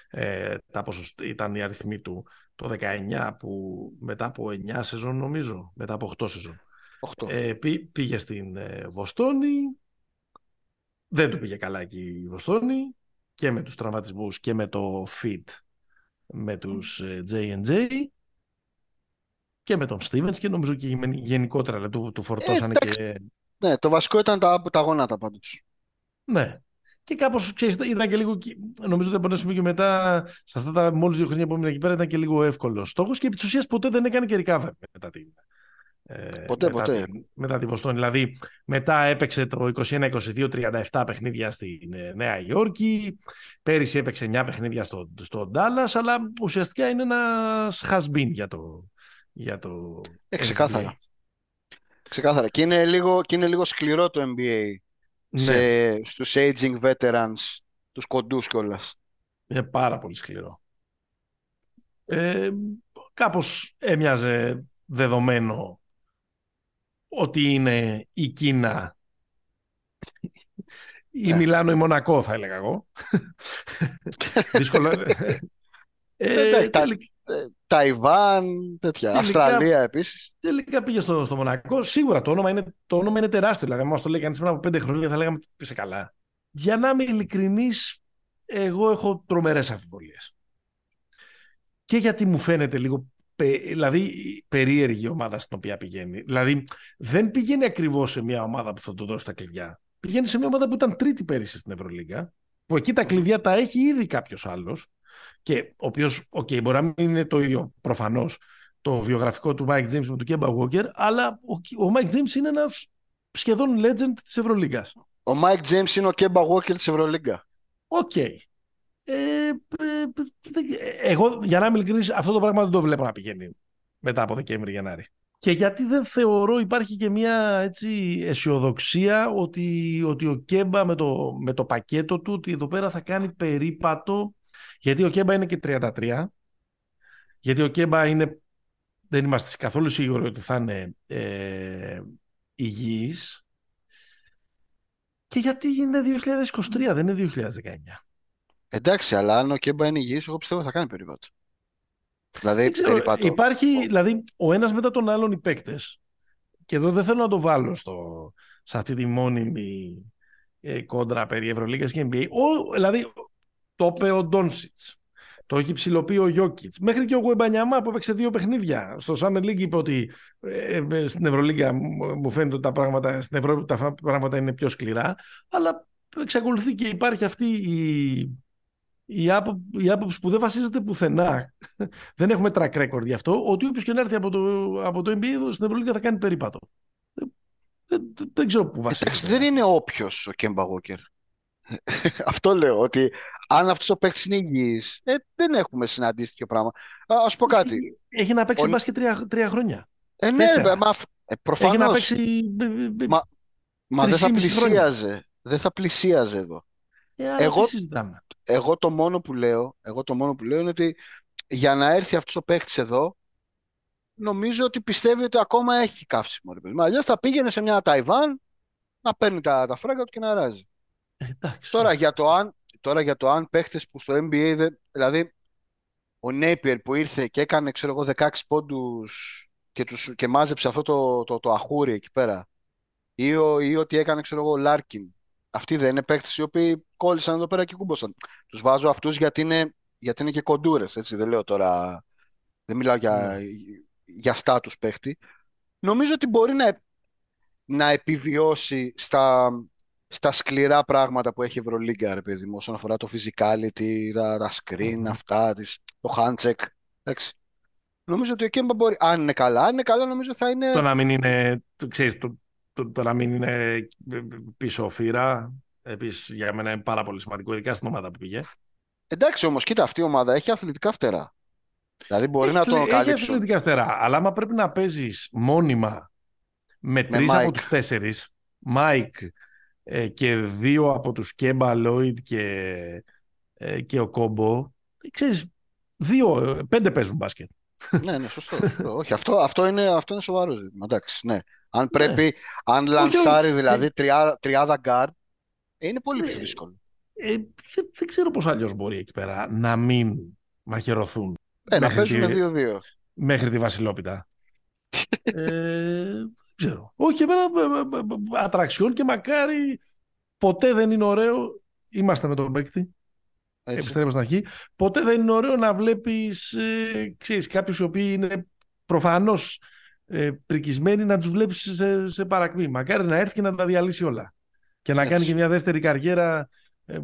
ε, τα ποσοστ- ήταν οι αριθμοί του το 19 που μετά από 9 σεζόν νομίζω, μετά από 8 σεζόν. Οχτώ. Ε, πή- πήγε στην ε, Βοστόνη. Δεν του πήγε καλά εκεί η Βοστόνη και με τους τραυματισμούς και με το fit με τους ε, J&J και με τον Stevens και νομίζω και γεν- γενικότερα δηλαδή, του, του φορτώσανε εντάξει. και... Ναι, το βασικό ήταν τα, τα γόνατα πάντως. Ναι. Και κάπως, ξέρεις, ήταν και λίγο, νομίζω ότι μπορέσουμε και μετά, σε αυτά τα μόλις δύο χρόνια που έμεινε εκεί πέρα, ήταν και λίγο εύκολος στόχος και επί της ουσίας ποτέ δεν έκανε και recover μετά την, ε, Ποτέ, μετά ποτέ. Την, μετά τη Βοστόνη. Δηλαδή, μετά έπαιξε το 21-22-37 παιχνίδια στην ε, Νέα Υόρκη. Πέρυσι έπαιξε 9 παιχνίδια στο, στο Dallas, αλλά ουσιαστικά είναι ένας has-been για το, για το Ε, NBA. ξεκάθαρα. Ξεκάθαρα. Και είναι λίγο, και είναι λίγο σκληρό το NBA Ναι, σε, στους aging veterans, τους κοντούς κιόλας. είναι πάρα πολύ σκληρό. Ε, κάπως έμοιαζε δεδομένο ότι είναι η Κίνα η Ναι. Μιλάνο η Μονακό θα έλεγα εγώ. Δύσκολο. ε, Εντάξει, τα- τελικά, Ε, Ταϊβάν, τέτοια. Τελικά- Αυστραλία επίσης. τελικά πήγε στο, στο Μονακό. Σίγουρα το όνομα, είναι, το όνομα είναι τεράστιο. Δηλαδή, αν μας το λέει κανείς πριν από πέντε χρόνια θα λέγαμε είσαι καλά. Για να είμαι ειλικρινής, εγώ έχω τρομερές αμφιβολίες. Και γιατί μου φαίνεται λίγο πε- δηλαδή περίεργη η ομάδα στην οποία πηγαίνει. Δηλαδή δεν πηγαίνει ακριβώς σε μια ομάδα που θα του δώσει τα κλειδιά. Πηγαίνει σε μια ομάδα που ήταν τρίτη πέρυσι στην Ευρωλίγκα, που εκεί τα κλειδιά τα έχει ήδη κάποιος άλλος. Και ο οποίος, οκ, μπορεί να μην είναι το ίδιο προφανώς το βιογραφικό του Mike James με τον Kemba Walker, αλλά ο, ο Mike James είναι ένας σχεδόν legend της Ευρωλίγκας. Ο Mike James είναι ο Kemba Walker της Ευρωλίγκα. Οκ. Okay. Ε, ε, εγώ, για να είμαι ειλικρινής, αυτό το πράγμα δεν το βλέπω να πηγαίνει μετά από Δεκέμβρη-Γενάρη. Και γιατί δεν θεωρώ υπάρχει και μια έτσι, αισιοδοξία ότι, ότι ο Κέμπα με το, με το πακέτο του ότι εδώ πέρα θα κάνει περίπατο γιατί ο Κέμπα είναι και 33 γιατί ο Κέμπα είναι δεν είμαστε καθόλου σίγουροι ότι θα είναι ε, υγιής. Και γιατί είναι 2023 δεν είναι 2019 Εντάξει, αλλά αν ο Κέμπα είναι υγιής εγώ πιστεύω θα κάνει περίπατο Δηλαδή, υπάρχει, δηλαδή, ο ένας μετά τον άλλον οι παίκτες, και εδώ δεν θέλω να το βάλω στο, σε αυτή τη μόνιμη ε, κόντρα περί Ευρωλίγας και NBA. Ο, δηλαδή, το είπε ο Ντόνσιτς, το έχει ψηλοποιεί ο Γιώκητς. Μέχρι και ο Γουεμπανιαμά που έπαιξε δύο παιχνίδια. Στο Summer League είπε ότι ε, ε, στην Ευρωλίγα μου φαίνεται ότι τα πράγματα, στην Ευρώπη τα πράγματα είναι πιο σκληρά. Αλλά εξακολουθεί και υπάρχει αυτή η η, άπο, η άποψη που δεν βασίζεται πουθενά, δεν έχουμε track record γι' αυτό, ότι όποιος και να έρθει από το, από το NBA στην Ευρωλίγα θα κάνει περίπατο. Δεν, δεν, δεν ξέρω πού βασίζεται. Εντάξει, δεν είναι όποιος ο Κέμπα Walker. αυτό λέω, ότι αν αυτός ο παίκτης είναι υγιής, ε, δεν έχουμε συναντήσει τέτοιο πράγμα. Α πω κάτι. Έχει να παίξει ο... μπάσκετ τρία, τρία χρόνια. Ε, ναι, μα, ε, προφανώς. Έχει να παίξει. Μα, μα δεν θα πλησίαζε. Δεν θα πλησίαζε εδώ. Ε, εγώ, συζητάμε εγώ το μόνο που λέω, εγώ το μόνο που λέω είναι ότι για να έρθει αυτός ο παίχτης εδώ, νομίζω ότι πιστεύει ότι ακόμα έχει καύσιμο. Αλλιώς θα πήγαινε σε μια Ταϊβάν να παίρνει τα, τα φράγκα του και να ράζει. Ε, εντάξει, τώρα, για το αν, τώρα για το αν παίχτες που στο NBA, δεν, δηλαδή ο Νέιπιερ που ήρθε και έκανε ξέρω εγώ 16 πόντους και, τους, και μάζεψε αυτό το, το, το, αχούρι εκεί πέρα ή, ο, ή ότι έκανε ξέρω εγώ Λάρκιν αυτοί δεν είναι παίκτες οι οποίοι κόλλησαν εδώ πέρα και κούμπωσαν. Τους βάζω αυτούς γιατί είναι, γιατί είναι και κοντούρες. Δεν λέω τώρα. Δεν μιλάω για, mm. για στάτους παίχτη. Νομίζω ότι μπορεί να, να επιβιώσει στα, στα σκληρά πράγματα που έχει η Ευρωλίγκα, ρε παιδί μου, όσον αφορά το physicality, τα, τα screen, αυτά, τις, το handcheck. Εντάξει. Νομίζω ότι ο Κέμπα μπορεί, αν είναι καλά, αν είναι καλά νομίζω θα είναι... Το να μην είναι, ξέρεις, το, το, το να μην είναι πίσω φύρα, επίσης για μένα είναι πάρα πολύ σημαντικό, ειδικά στην ομάδα που πήγε. Εντάξει όμως, κοίτα, αυτή η ομάδα έχει αθλητικά φτερά. Δηλαδή μπορεί έχει, να το καλύψει. Έχει αθλητικά φτερά, αλλά άμα πρέπει να παίζεις μόνιμα με, τρεις από τους τέσσερις, Μάικ ε, και δύο από τους Κέμπα, Λόιτ και, ε, και Οκόμπο, ξέρεις, δύο, πέντε παίζουν μπάσκετ. ναι, ναι, σωστό. Όχι, αυτό, αυτό, είναι, αυτό είναι σοβαρό ζήτημα. Εντάξει, ναι. Αν ναι. πρέπει, αν λανσάρει δηλαδή τριά, τριάδα γκαρντ, είναι πολύ πιο ναι. δύσκολο. Ε, δεν, δεν, ξέρω πώς αλλιώς μπορεί εκεί πέρα να μην μαχαιρωθούν. Ε, να παίζουν δύο-δύο. Μέχρι τη Βασιλόπιτα. ε, δεν ξέρω. Όχι, και εμένα ε, ε, ατραξιόν και μακάρι ποτέ δεν είναι ωραίο. Είμαστε με τον παίκτη. Επιστρέφω στην αρχή. Ποτέ δεν είναι ωραίο να βλέπεις ε, ξέρεις, κάποιους οι οποίοι είναι προφανώς ε, πρικισμένοι να τους βλέπεις σε, σε παρακμή. Μακάρι να έρθει και να τα διαλύσει όλα. Και να κάνει και μια δεύτερη καριέρα ε,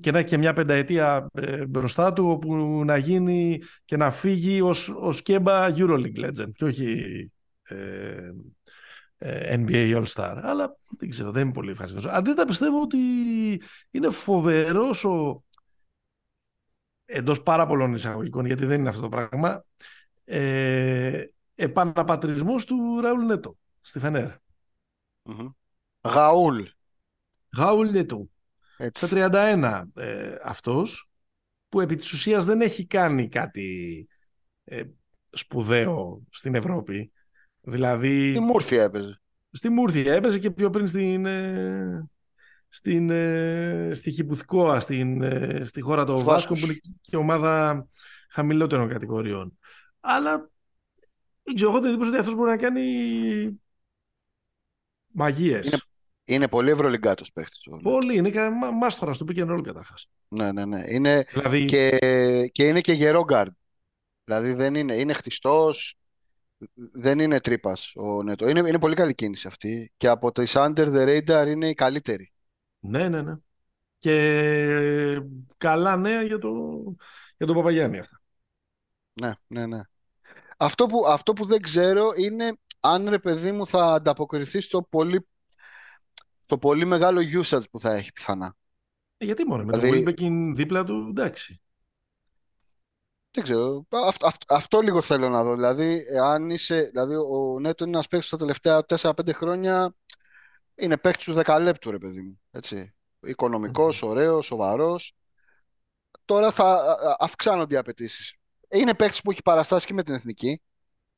και να έχει και μια πενταετία ε, μπροστά του όπου να γίνει και να φύγει ως, ως Κέμπα Euroleague Legend και όχι ε, ε NBA All-Star. Αλλά δεν ξέρω, δεν είμαι πολύ ευχαριστημένος. Αντίθετα πιστεύω ότι είναι φοβερός ο εντός πάρα πολλών εισαγωγικών γιατί δεν είναι αυτό το πράγμα ε, επαναπατρισμός του Ραούλ Νέτο στη Φενέρ. Γαούλ. Γαούλ Νέτο. Στα 31 ε, αυτός που επί της ουσίας δεν έχει κάνει κάτι ε, σπουδαίο στην Ευρώπη. Δηλαδή... Στη Μούρθια έπαιζε. Στη Μούρθια έπαιζε και πιο πριν στην, ε, στην, ε, στη Χιπουθκόα, στην, ε, στη χώρα των Βάσκων που είναι και ομάδα χαμηλότερων κατηγοριών. Αλλά δεν ξέρω, έχω την εντύπωση ότι αυτός μπορεί να κάνει μαγείες. Είναι, είναι πολύ ευρωλυγκάτο παίχτης. Πολύ, είναι και μάστορα του πήγαινε όλο καταρχάς. Ναι, ναι, ναι. Είναι δηλαδή... και, και είναι και γερό γκαρντ. Δηλαδή δεν είναι, είναι χτιστός, δεν είναι τρύπας ο Νέτο. Είναι, είναι πολύ καλή κίνηση αυτή. Και από το Under the Radar είναι η καλύτερη. Ναι, ναι, ναι. Και καλά νέα για το, για τον Παπαγιάννη αυτά. Ναι, ναι, ναι. Αυτό που, αυτό που δεν ξέρω είναι αν ρε παιδί μου θα ανταποκριθεί στο πολύ, το πολύ μεγάλο usage που θα έχει πιθανά. Ε, γιατί μόνο, με Δηλαδή- το Wilbekin δίπλα του, εντάξει. Δεν ξέρω. Αυτό, αυτό, αυτό λίγο θέλω να δω. Δηλαδή, αν είσαι, δηλαδή ο Νέτο είναι ένας παίκτης τα τελευταία 4-5 χρόνια. Είναι παίκτης του δεκαλέπτου, ρε παιδί μου. Έτσι. Οικονομικός, ωραίος, σοβαρός. Τώρα θα α, α, αυξάνονται οι απαιτήσεις. Είναι παίκτης που έχει παραστάσει και με την εθνική.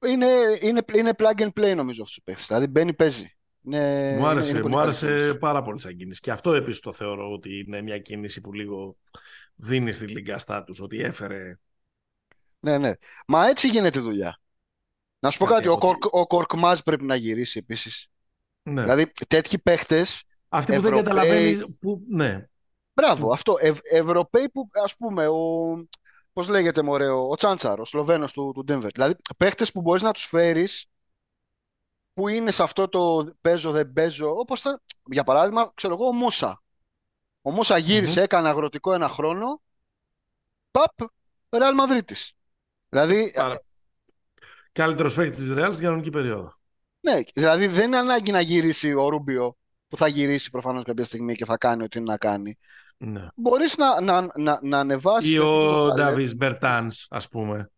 Είναι, είναι, είναι plug and play νομίζω αυτός ο παίκτης. Δηλαδή μπαίνει, παίζει. Είναι, μου άρεσε, είναι πολύ μου καλή άρεσε κίνηση. πάρα πολύ σαν κίνηση. Και αυτό επίσης το θεωρώ ότι είναι μια κίνηση που λίγο δίνει στη λίγκα στάτους, ότι έφερε Ναι, ναι. Μα έτσι γίνεται η δουλειά. Να σου πω Κάτι κάτι, ο, από Κορκ, ο Κορκμάζ πρέπει να γυρίσει επίσης. ναι. Δηλαδή, τέτοιοι παίχτες. Αυτοί που δεν Ευρωπαίοι- καταλαβαίνεις. Που, ναι, Μπράβο, αυτό. Ευ, Ευρωπαίοι που, ας πούμε, ο. Πώς λέγεται, μωρέ, ο, ο Τσάντσαρ, ο Σλοβαίνος του, του Denver. Δηλαδή, παίχτες που μπορείς να τους φέρεις που είναι σε αυτό το παίζω, δεν παίζω. Όπως ήταν, για παράδειγμα, ξέρω εγώ, ο Μούσα. Ο Μούσα γύρισε, έκανε αγροτικό ένα χρόνο. Παπ, Ρεάλ Μαδρίτης. Δηλαδή, Πάρα... Καλύτερος παίκτης της Ρεάλ στην κανονική περίοδο. ναι, δηλαδή δεν είναι ανάγκη να γυρίσει ο Ρούμπιο, που θα γυρίσει προφανώς κάποια στιγμή και θα κάνει ό,τι είναι να κάνει. Ναι. Μπορείς να, να, να, να ανεβάσεις Ή το ο επίπεδο ταλέντου. Ντάβι Μπερτάνς, ας πούμε.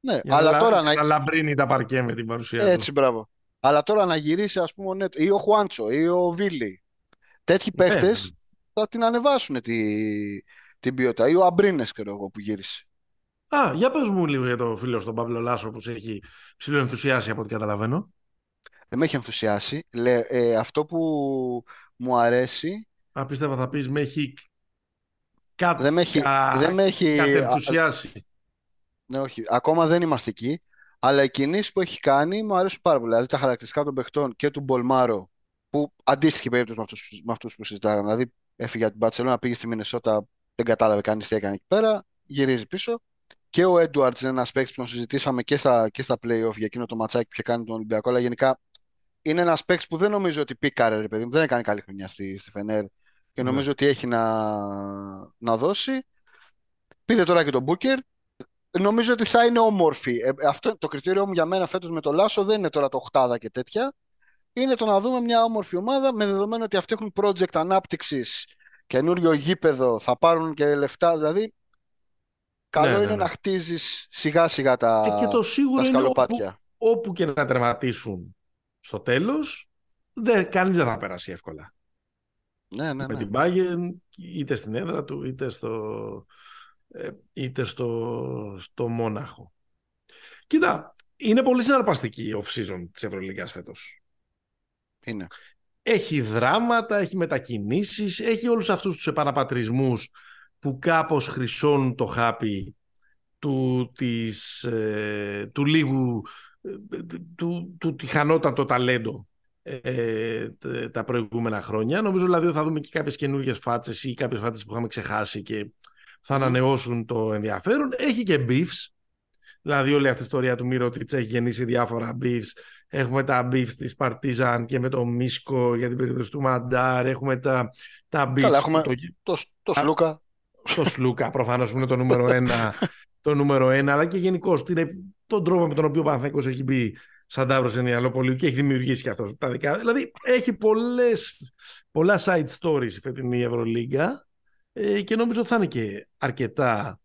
Ναι, Για αλλά να, τώρα να να, λαμπρύνει τα παρκέ με την παρουσία Έτσι, μπράβο. Αλλά τώρα να γυρίσει, ας πούμε, ο Νέτο, ή ο Χουάντσο ή ο Βίλι. Τέτοιοι του. παίχτε Ναι. θα την ανεβάσουν τη, την ποιότητα. Ή ο Αμπρίνες, ξέρω εγώ, που γύρισε. Α, για πες μου λίγο για το φίλο στον Παύλο Λάσο που σε έχει ψηλό ενθουσιάσει από ό,τι καταλαβαίνω. Δεν με έχει ενθουσιάσει. Λέ, ε, αυτό που μου αρέσει. Α, πίστευα θα πεις με έχει κα... Δεν με έχει. κα... δεν με έχει κατενθουσιάσει. ναι, όχι. Ακόμα δεν είμαστε εκεί. Αλλά οι κινήσεις που έχει κάνει μου αρέσουν πάρα πολύ. Δηλαδή τα χαρακτηριστικά των παιχτών και του Μπολμάρο, που αντίστοιχη περίπτωση με αυτούς με αυτούς που συζητάγαμε. Δηλαδή έφυγε από την Μπαρτσελόνα, πήγε στη Μινεσότα, δεν κατάλαβε κανείς τι έκανε εκεί πέρα, γυρίζει πίσω. Και ο Έντουαρντς είναι ένας παίκτης που τον συζητήσαμε και στα, και στα playoff για εκείνο το ματσάκι που είχε κάνει τον Ολυμπιακό. Αλλά γενικά είναι ένας παίκτης που δεν νομίζω ότι πήκαρε, ρε παιδί μου. Δεν έκανε καλή χρονιά στη, στη Φενέρ και Ναι. νομίζω ότι έχει να, να δώσει. Πήρε τώρα και τον Μπούκερ. Νομίζω ότι θα είναι όμορφη. Ε, αυτό το κριτήριο μου για μένα φέτος με το Λάσο δεν είναι τώρα το οχτάδα και τέτοια. Είναι το να δούμε μια όμορφη ομάδα με δεδομένο ότι αυτοί έχουν project ανάπτυξης, καινούριο γήπεδο, θα πάρουν και λεφτά. Δηλαδή, καλό Ναι, ναι, είναι ναι. να χτίζεις σιγά σιγά τα, Ε, και το σίγουρο τα είναι όπου, σκαλοπάτια. όπου και να τερματίσουν στο τέλος, δεν, κανείς δεν θα περάσει εύκολα. Ναι, ναι, με ναι. την Bayern είτε στην έδρα του είτε στο, ε, είτε στο, στο Μόναχο. Κοίτα, είναι πολύ συναρπαστική η off-season της Ευρωλίγκας φέτος. Είναι. Έχει δράματα, έχει μετακινήσεις, έχει όλους αυτούς τους επαναπατρισμούς που κάπως χρυσώνουν το χάπι του, της, ε, του λίγου, ε, του, του τυχανότατο ταλέντο ε, τε- τα προηγούμενα χρόνια. Νομίζω δηλαδή ότι θα δούμε και κάποιες καινούργιες φάτσες ή κάποιες φάτσες που είχαμε ξεχάσει και θα Μμμ. ανανεώσουν το ενδιαφέρον. Έχει και beefs. Δηλαδή όλη αυτή η ιστορία του Μύρωτιτς έχει γεννήσει διάφορα beefs. Έχουμε τα beefs της Παρτίζαν και με το Μίσκο για την περίπτωση του Μαντάρ. Έχουμε τα, τα beefs Καλά, του- έχουμε το, το, το Α, Σλούκα. Το Σλούκα προφανώς που είναι το νούμερο ένα, το νούμερο ένα αλλά και γενικώ τον τρόπο με τον οποίο ο Παναθηναϊκός έχει μπει σαν τάβρος εν Ιαλοπολίου και έχει δημιουργήσει και αυτός τα δικά. Δηλαδή έχει πολλές, πολλά side stories η φετινή Ευρωλίγκα ε, και νομίζω ότι θα είναι και αρκετά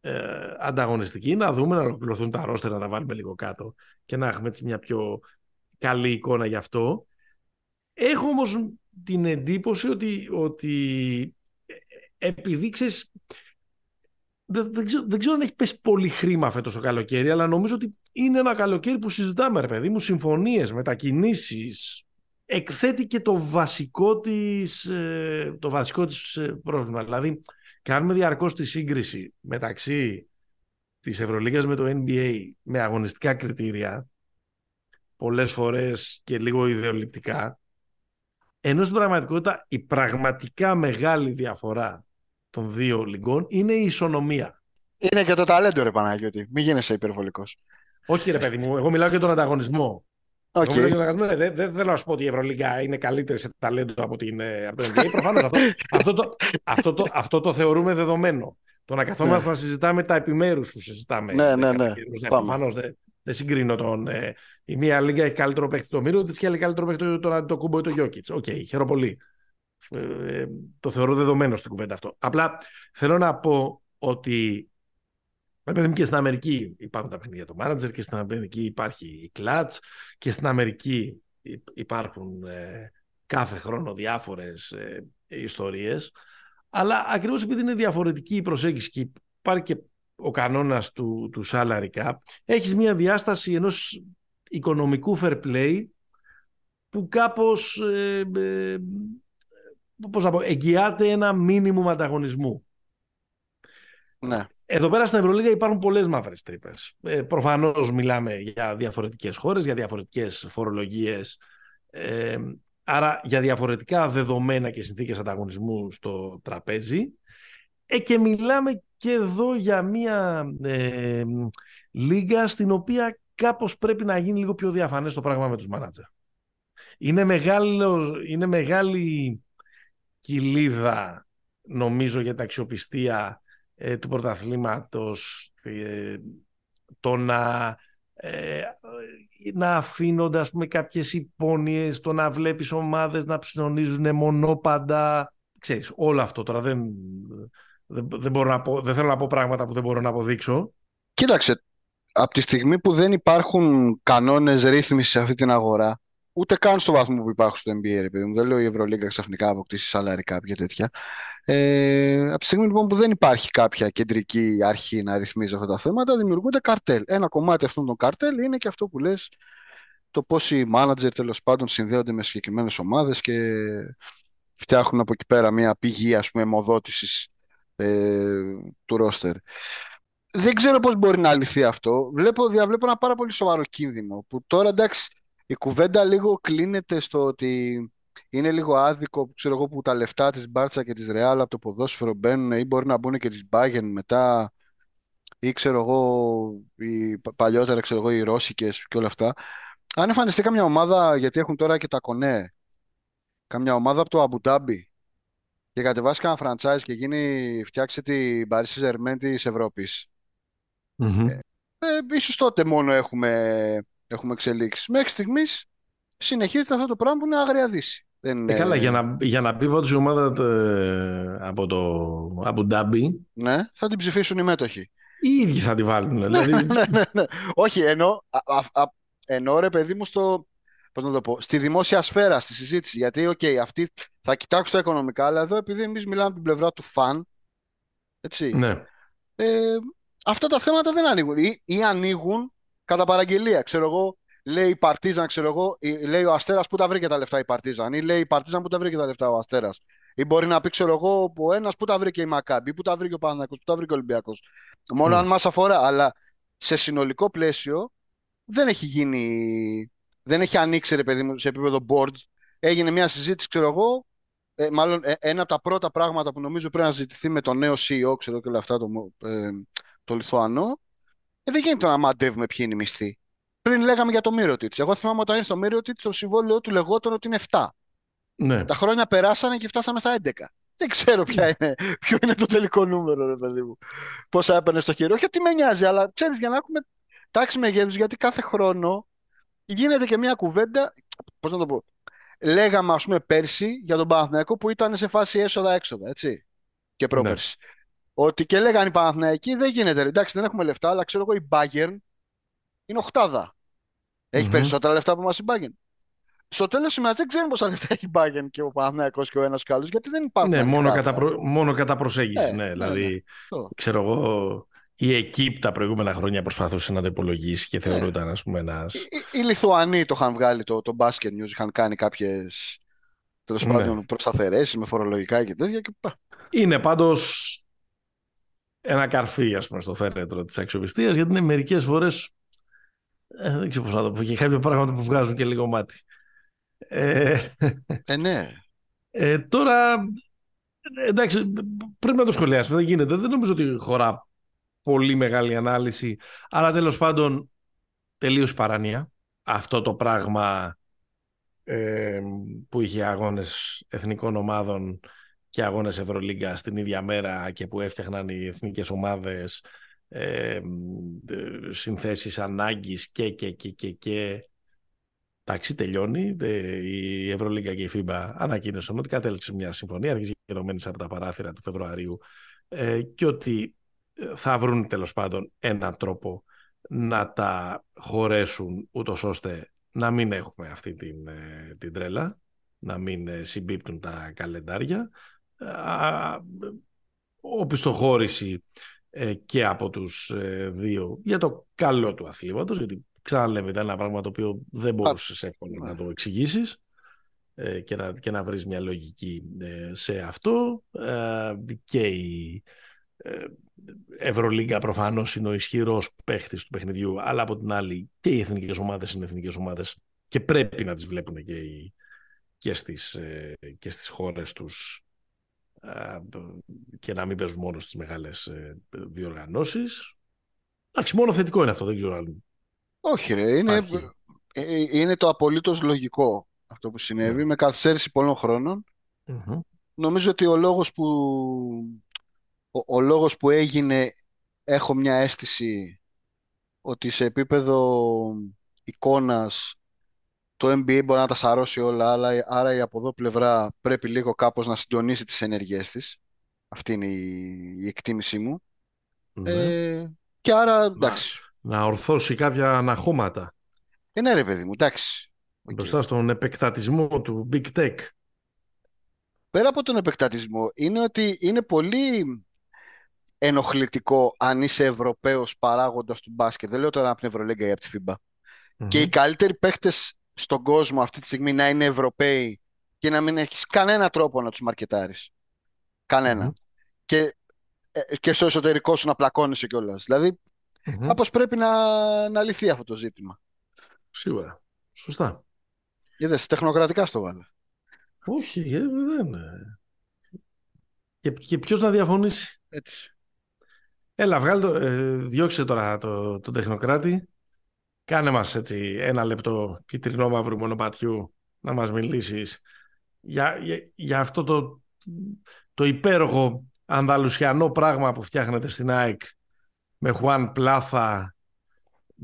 ε, ανταγωνιστική. Να δούμε να ολοκληρωθούν τα ρόστερ, να τα βάλουμε λίγο κάτω και να έχουμε έτσι μια πιο καλή εικόνα γι' αυτό. Έχω όμως την εντύπωση ότι, ότι ε, επειδή ξέρεις, δεν, δεν, ξέρω, δεν ξέρω αν έχεις πέσει πολύ χρήμα φέτος το καλοκαίρι, αλλά νομίζω ότι είναι ένα καλοκαίρι που συζητάμε, ρε παιδί μου, συμφωνίες, μετακινήσεις. Εκθέτει και το βασικό της, ε, το βασικό της ε, πρόβλημα. Δηλαδή, κάνουμε διαρκώς τη σύγκριση μεταξύ της Ευρωλίγας με το NBA με αγωνιστικά κριτήρια, πολλές φορές και λίγο ιδεοληπτικά, ενώ στην πραγματικότητα η πραγματικά μεγάλη διαφορά των δύο λιγκών είναι η ισονομία. Είναι και το ταλέντο, ρε Παναγιώτη. Μην γίνεσαι υπερβολικός. Όχι ρε παιδί μου, εγώ μιλάω για τον ανταγωνισμό. Οκ. Εγώ μιλάω για τον ανταγωνισμό. Δεν, δεν θέλω να σου πω ότι η Ευρωλίγκα είναι καλύτερη σε ταλέντο από, την, ε, από το NBA. Προφανώς αυτό, αυτό, το, αυτό, το, αυτό το θεωρούμε δεδομένο. Το να καθόμαστε να συζητάμε τα επιμέρους που συζητάμε. Ναι, ναι, ναι. Ναι, Πάμε. προφανώς δεν, Δεν συγκρίνω τον. Ε, η μία λίγκα έχει καλύτερο παίκτη το Μίροτιτς και άλλη καλύτερο παίκτη το, Αντετοκούμπο ή το Γιόκιτς. OK, okay, χαίρομαι πολύ. Ε, το θεωρώ δεδομένο στην κουβέντα αυτό. Απλά θέλω να πω ότι Επειδή και στην Αμερική υπάρχουν τα παιχνίδια του manager και στην Αμερική υπάρχει η Klutch και στην Αμερική υπάρχουν ε, κάθε χρόνο διάφορες ε, ιστορίες αλλά ακριβώς επειδή είναι διαφορετική η προσέγγιση και υπάρχει και ο κανόνας του, του salary cap έχεις μια διάσταση ενός οικονομικού fair play που κάπως ε, ε, πώς να πω, εγγυάται ένα μήνυμο ανταγωνισμού. Ναι. Εδώ πέρα στην Ευρωλίγα υπάρχουν πολλές μαύρες τρύπες. Ε, προφανώς μιλάμε για διαφορετικές χώρες, για διαφορετικές φορολογίες, ε, άρα για διαφορετικά δεδομένα και συνθήκες ανταγωνισμού στο τραπέζι. Ε, και μιλάμε και εδώ για μια ε, λίγα στην οποία κάπως πρέπει να γίνει λίγο πιο διαφανές το πράγμα με τους μάνατζερ. Είναι, μεγάλος, είναι μεγάλη κοιλίδα νομίζω για την αξιοπιστία ε, του πρωταθλήματος ε, το να, ε, να αφήνονται ας πούμε, κάποιες υπόνοιες, το να βλέπεις ομάδες να ψινονίζουν μονόπαντα, ξέρεις, όλο αυτό τώρα δεν, δεν, δεν, μπορώ να πω, δεν θέλω να πω πράγματα που δεν μπορώ να αποδείξω. Κοίταξε, από τη στιγμή που δεν υπάρχουν κανόνες ρύθμισης σε αυτή την αγορά, ούτε καν στο βαθμό που υπάρχουν στο NBA, ρε παιδί μου. Δεν λέω η Ευρωλίγκα ξαφνικά αποκτήσει σαλάρι κάποια τέτοια. Ε, από τη στιγμή λοιπόν που δεν υπάρχει κάποια κεντρική αρχή να ρυθμίζει αυτά τα θέματα, δημιουργούνται καρτέλ. Ένα κομμάτι αυτών των καρτέλ είναι και αυτό που λες, το πώς οι μάνατζερ τέλος πάντων συνδέονται με συγκεκριμένες ομάδες και φτιάχνουν από εκεί πέρα μια πηγή ας πούμε αιμοδότησης ε, του ρόστερ. Δεν ξέρω πώς μπορεί να λυθεί αυτό. Βλέπω, διαβλέπω ένα πάρα πολύ σοβαρό κίνδυνο που τώρα εντάξει η κουβέντα λίγο κλείνεται στο ότι είναι λίγο άδικο ξέρω εγώ, που τα λεφτά της Μπάρτσα και της Ρεάλ από το ποδόσφαιρο μπαίνουν ή μπορεί να μπουν και της Μπάγεν μετά ή ξέρω εγώ οι, παλιότερα ξέρω εγώ οι Ρώσικες και όλα αυτά. Αν εμφανιστεί καμιά ομάδα, γιατί έχουν τώρα και τα κονέ, καμιά ομάδα από το Αμπουντάμπι και κατεβάσει κανένα franchise και γίνει φτιάξει την Paris Saint-Germain της Ευρώπης. Mm-hmm. Ε, ε, ίσως τότε μόνο έχουμε έχουμε εξελίξεις. Μέχρι στιγμής συνεχίζεται αυτό το πράγμα που είναι άγρια δύση. Δεν ε, καλά, για να, για να πει πάντως η ομάδα από το Abu Dhabi... Ναι, θα την ψηφίσουν οι μέτοχοι. Οι ίδιοι θα την βάλουν. Ναι, δηλαδή... ναι, ναι, ναι, Όχι, ενώ, α, α, ενώ ρε παιδί μου στο, πώς να το πω, στη δημόσια σφαίρα, στη συζήτηση. Γιατί, OK, okay, αυτοί θα κοιτάξουν τα οικονομικά, αλλά εδώ επειδή εμείς μιλάμε από την πλευρά του φαν, έτσι, ναι. ε, αυτά τα θέματα δεν ανοίγουν. Ή, ή ανοίγουν κατά παραγγελία. Ξέρω εγώ, λέει η Παρτίζαν, ξέρω εγώ, λέει ο Αστέρας που τα βρήκε τα λεφτά η Παρτίζαν, ή λέει η Παρτίζαν που τα βρήκε τα λεφτά ο Αστέρας. Ή μπορεί να πει, ξέρω εγώ, ο ένας που τα βρήκε η Μακάμπι, που τα βρήκε ο Παναγιώ, που τα βρήκε ο Ολυμπιακός. Μόνο mm. αν μας αφορά. Αλλά σε συνολικό πλαίσιο δεν έχει γίνει. Δεν έχει ανοίξει, ρε παιδί μου, σε επίπεδο board. Έγινε μια συζήτηση, ξέρω εγώ. Ε, μάλλον ε, ένα από τα πρώτα πράγματα που νομίζω πρέπει να ζητηθεί με το νέο CEO, ξέρω και όλα αυτά, το, ε, το Λιθουανό, ε, δεν γίνεται να μαντεύουμε ποιοι είναι οι μισθοί. Πριν λέγαμε για το Μύρωτιτς. Εγώ θυμάμαι όταν ήρθε το Μύρωτιτς, το συμβόλαιο του λεγόταν ότι είναι 7. Ναι. Τα χρόνια περάσανε και φτάσαμε στα 11. Δεν ξέρω ποια είναι, ποιο είναι το τελικό νούμερο, ρε παιδί μου. Πόσα έπαιρνε στο χέρι. Όχι ότι με νοιάζει, αλλά ξέρεις για να έχουμε τάξη μεγέθους, γιατί κάθε χρόνο γίνεται και μια κουβέντα. Πώς να το πω. Λέγαμε, ας πούμε, πέρσι για τον Παναθηναϊκό που ήταν σε φάση έσοδα-έξοδα, έτσι. Και πρόπερσι. Ναι. Ότι και λέγανε οι Παναθηναϊκοί δεν γίνεται. Εντάξει, δεν έχουμε λεφτά, αλλά ξέρω εγώ η Bayern είναι οχτάδα. Έχει mm-hmm. περισσότερα λεφτά από εμάς η Bayern. Στο τέλος της ημέρας δεν ξέρουμε πόσα λεφτά έχει η Bayern και ο Παναθηναϊκός και ο ένας και άλλος, γιατί δεν υπάρχουν. Ναι, μόνο κατά, προ... μόνο κατά προσέγγιση. Ε, ναι, ναι, δηλαδή, ναι. ξέρω εγώ, η ΕΚΙΠ τα προηγούμενα χρόνια προσπαθούσε να το υπολογίσει και θεωρούταν, ας πούμε, ένας. Οι, οι, Λιθουανοί το είχαν βγάλει το, το Basket News, είχαν κάνει κάποιες τέλος ναι. πάντων προσταφαιρέσει με φορολογικά και τέτοια. Και... Είναι πάντως ένα καρφί, ας πούμε, στο φέρετρο της αξιοπιστίας, γιατί είναι μερικές φορές, ε, δεν ξέρω πώς να το πω, και κάποια πράγματα που βγάζουν και λίγο μάτι. Ε, ε ναι. Ε, τώρα, εντάξει, πρέπει να το σχολιάσουμε, δεν γίνεται. Δεν νομίζω ότι χωρά πολύ μεγάλη ανάλυση, αλλά τέλος πάντων τελείως παράνοια. Αυτό το πράγμα ε, που είχε αγώνες εθνικών ομάδων και αγώνες Ευρωλίγκα την ίδια μέρα και που έφτιαχναν οι εθνικές ομάδες ε, συνθέσεις ανάγκης και και και και και Εντάξει, τελειώνει. Η Ευρωλίγκα και η FIBA ανακοίνωσαν ότι κατέληξε μια συμφωνία, αρχίζει γενομένη από τα παράθυρα του Φεβρουαρίου ε, και ότι ε, θα βρουν τέλος πάντων έναν τρόπο να τα χωρέσουν ούτως ώστε να μην έχουμε αυτή την, ε, την τρέλα, να μην συμπίπτουν τα καλεντάρια. Οπισθοχώρηση και από τους δύο για το καλό του αθλήματος, γιατί ξαναλέμε ήταν ένα πράγμα το οποίο δεν μπορούσες εύκολα να το εξηγήσεις ε, και να, και να βρεις μια λογική ε, σε αυτό. Ε, και η Ευρωλίγκα προφανώς είναι ο ισχυρός παίχτης του παιχνιδιού αλλά από την άλλη και οι εθνικές ομάδες είναι εθνικές ομάδες και πρέπει να τις βλέπουν και, οι, και, στις, και στις χώρες τους και να μην παίζουν μόνο στις μεγάλες διοργανώσεις. Εντάξει, μόνο θετικό είναι αυτό, δεν ξέρω αν όχι ρε, είναι, ε, ε, είναι το απολύτως λογικό αυτό που συνέβη ναι. με καθυστέρηση πολλών Νομίζω ότι ο λόγος που, ο, ο λόγος που έγινε έχω μια αίσθηση ότι σε επίπεδο εικόνας το NBA μπορεί να τα σαρώσει όλα, αλλά άρα η από εδώ πλευρά πρέπει λίγο κάπως να συντονίσει τις ενέργειές της. Αυτή είναι η, η εκτίμησή μου. Ναι. Ε, και άρα, εντάξει να ορθώσει κάποια αναχώματα. Ε, ναι, ρε παιδί μου, εντάξει. Μπροστά στον επεκτατισμό του Big Tech. Πέρα από τον επεκτατισμό, είναι ότι είναι πολύ ενοχλητικό αν είσαι Ευρωπαίος παράγοντας του μπάσκετ. Δεν λέω τώρα από την Ευρωλέγκα ή από τη FIBA. Και οι καλύτεροι παίχτες στον κόσμο αυτή τη στιγμή να είναι Ευρωπαίοι και να μην έχεις κανένα τρόπο να τους μαρκετάρεις. Κανένα. Και, ε, και στο εσωτερικό σου να πλακώνεσαι κιόλας. Δηλαδή Mm-hmm. πρέπει να, να λυθεί αυτό το ζήτημα. Σίγουρα. Σωστά. Είδες, τεχνοκρατικά στο βάλε. Όχι, ε, δεν. Και, και ποιος να διαφωνήσει. Έτσι. Έλα, βγάλε το, ε, διώξε τώρα το, το τεχνοκράτη. Κάνε μας έτσι ένα λεπτό κυτρινό μαύρου μονοπατιού να μας μιλήσεις για, για, για αυτό το, το υπέροχο ανδαλουσιανό πράγμα που φτιάχνεται στην ΑΕΚ με Χουάν Πλάθα,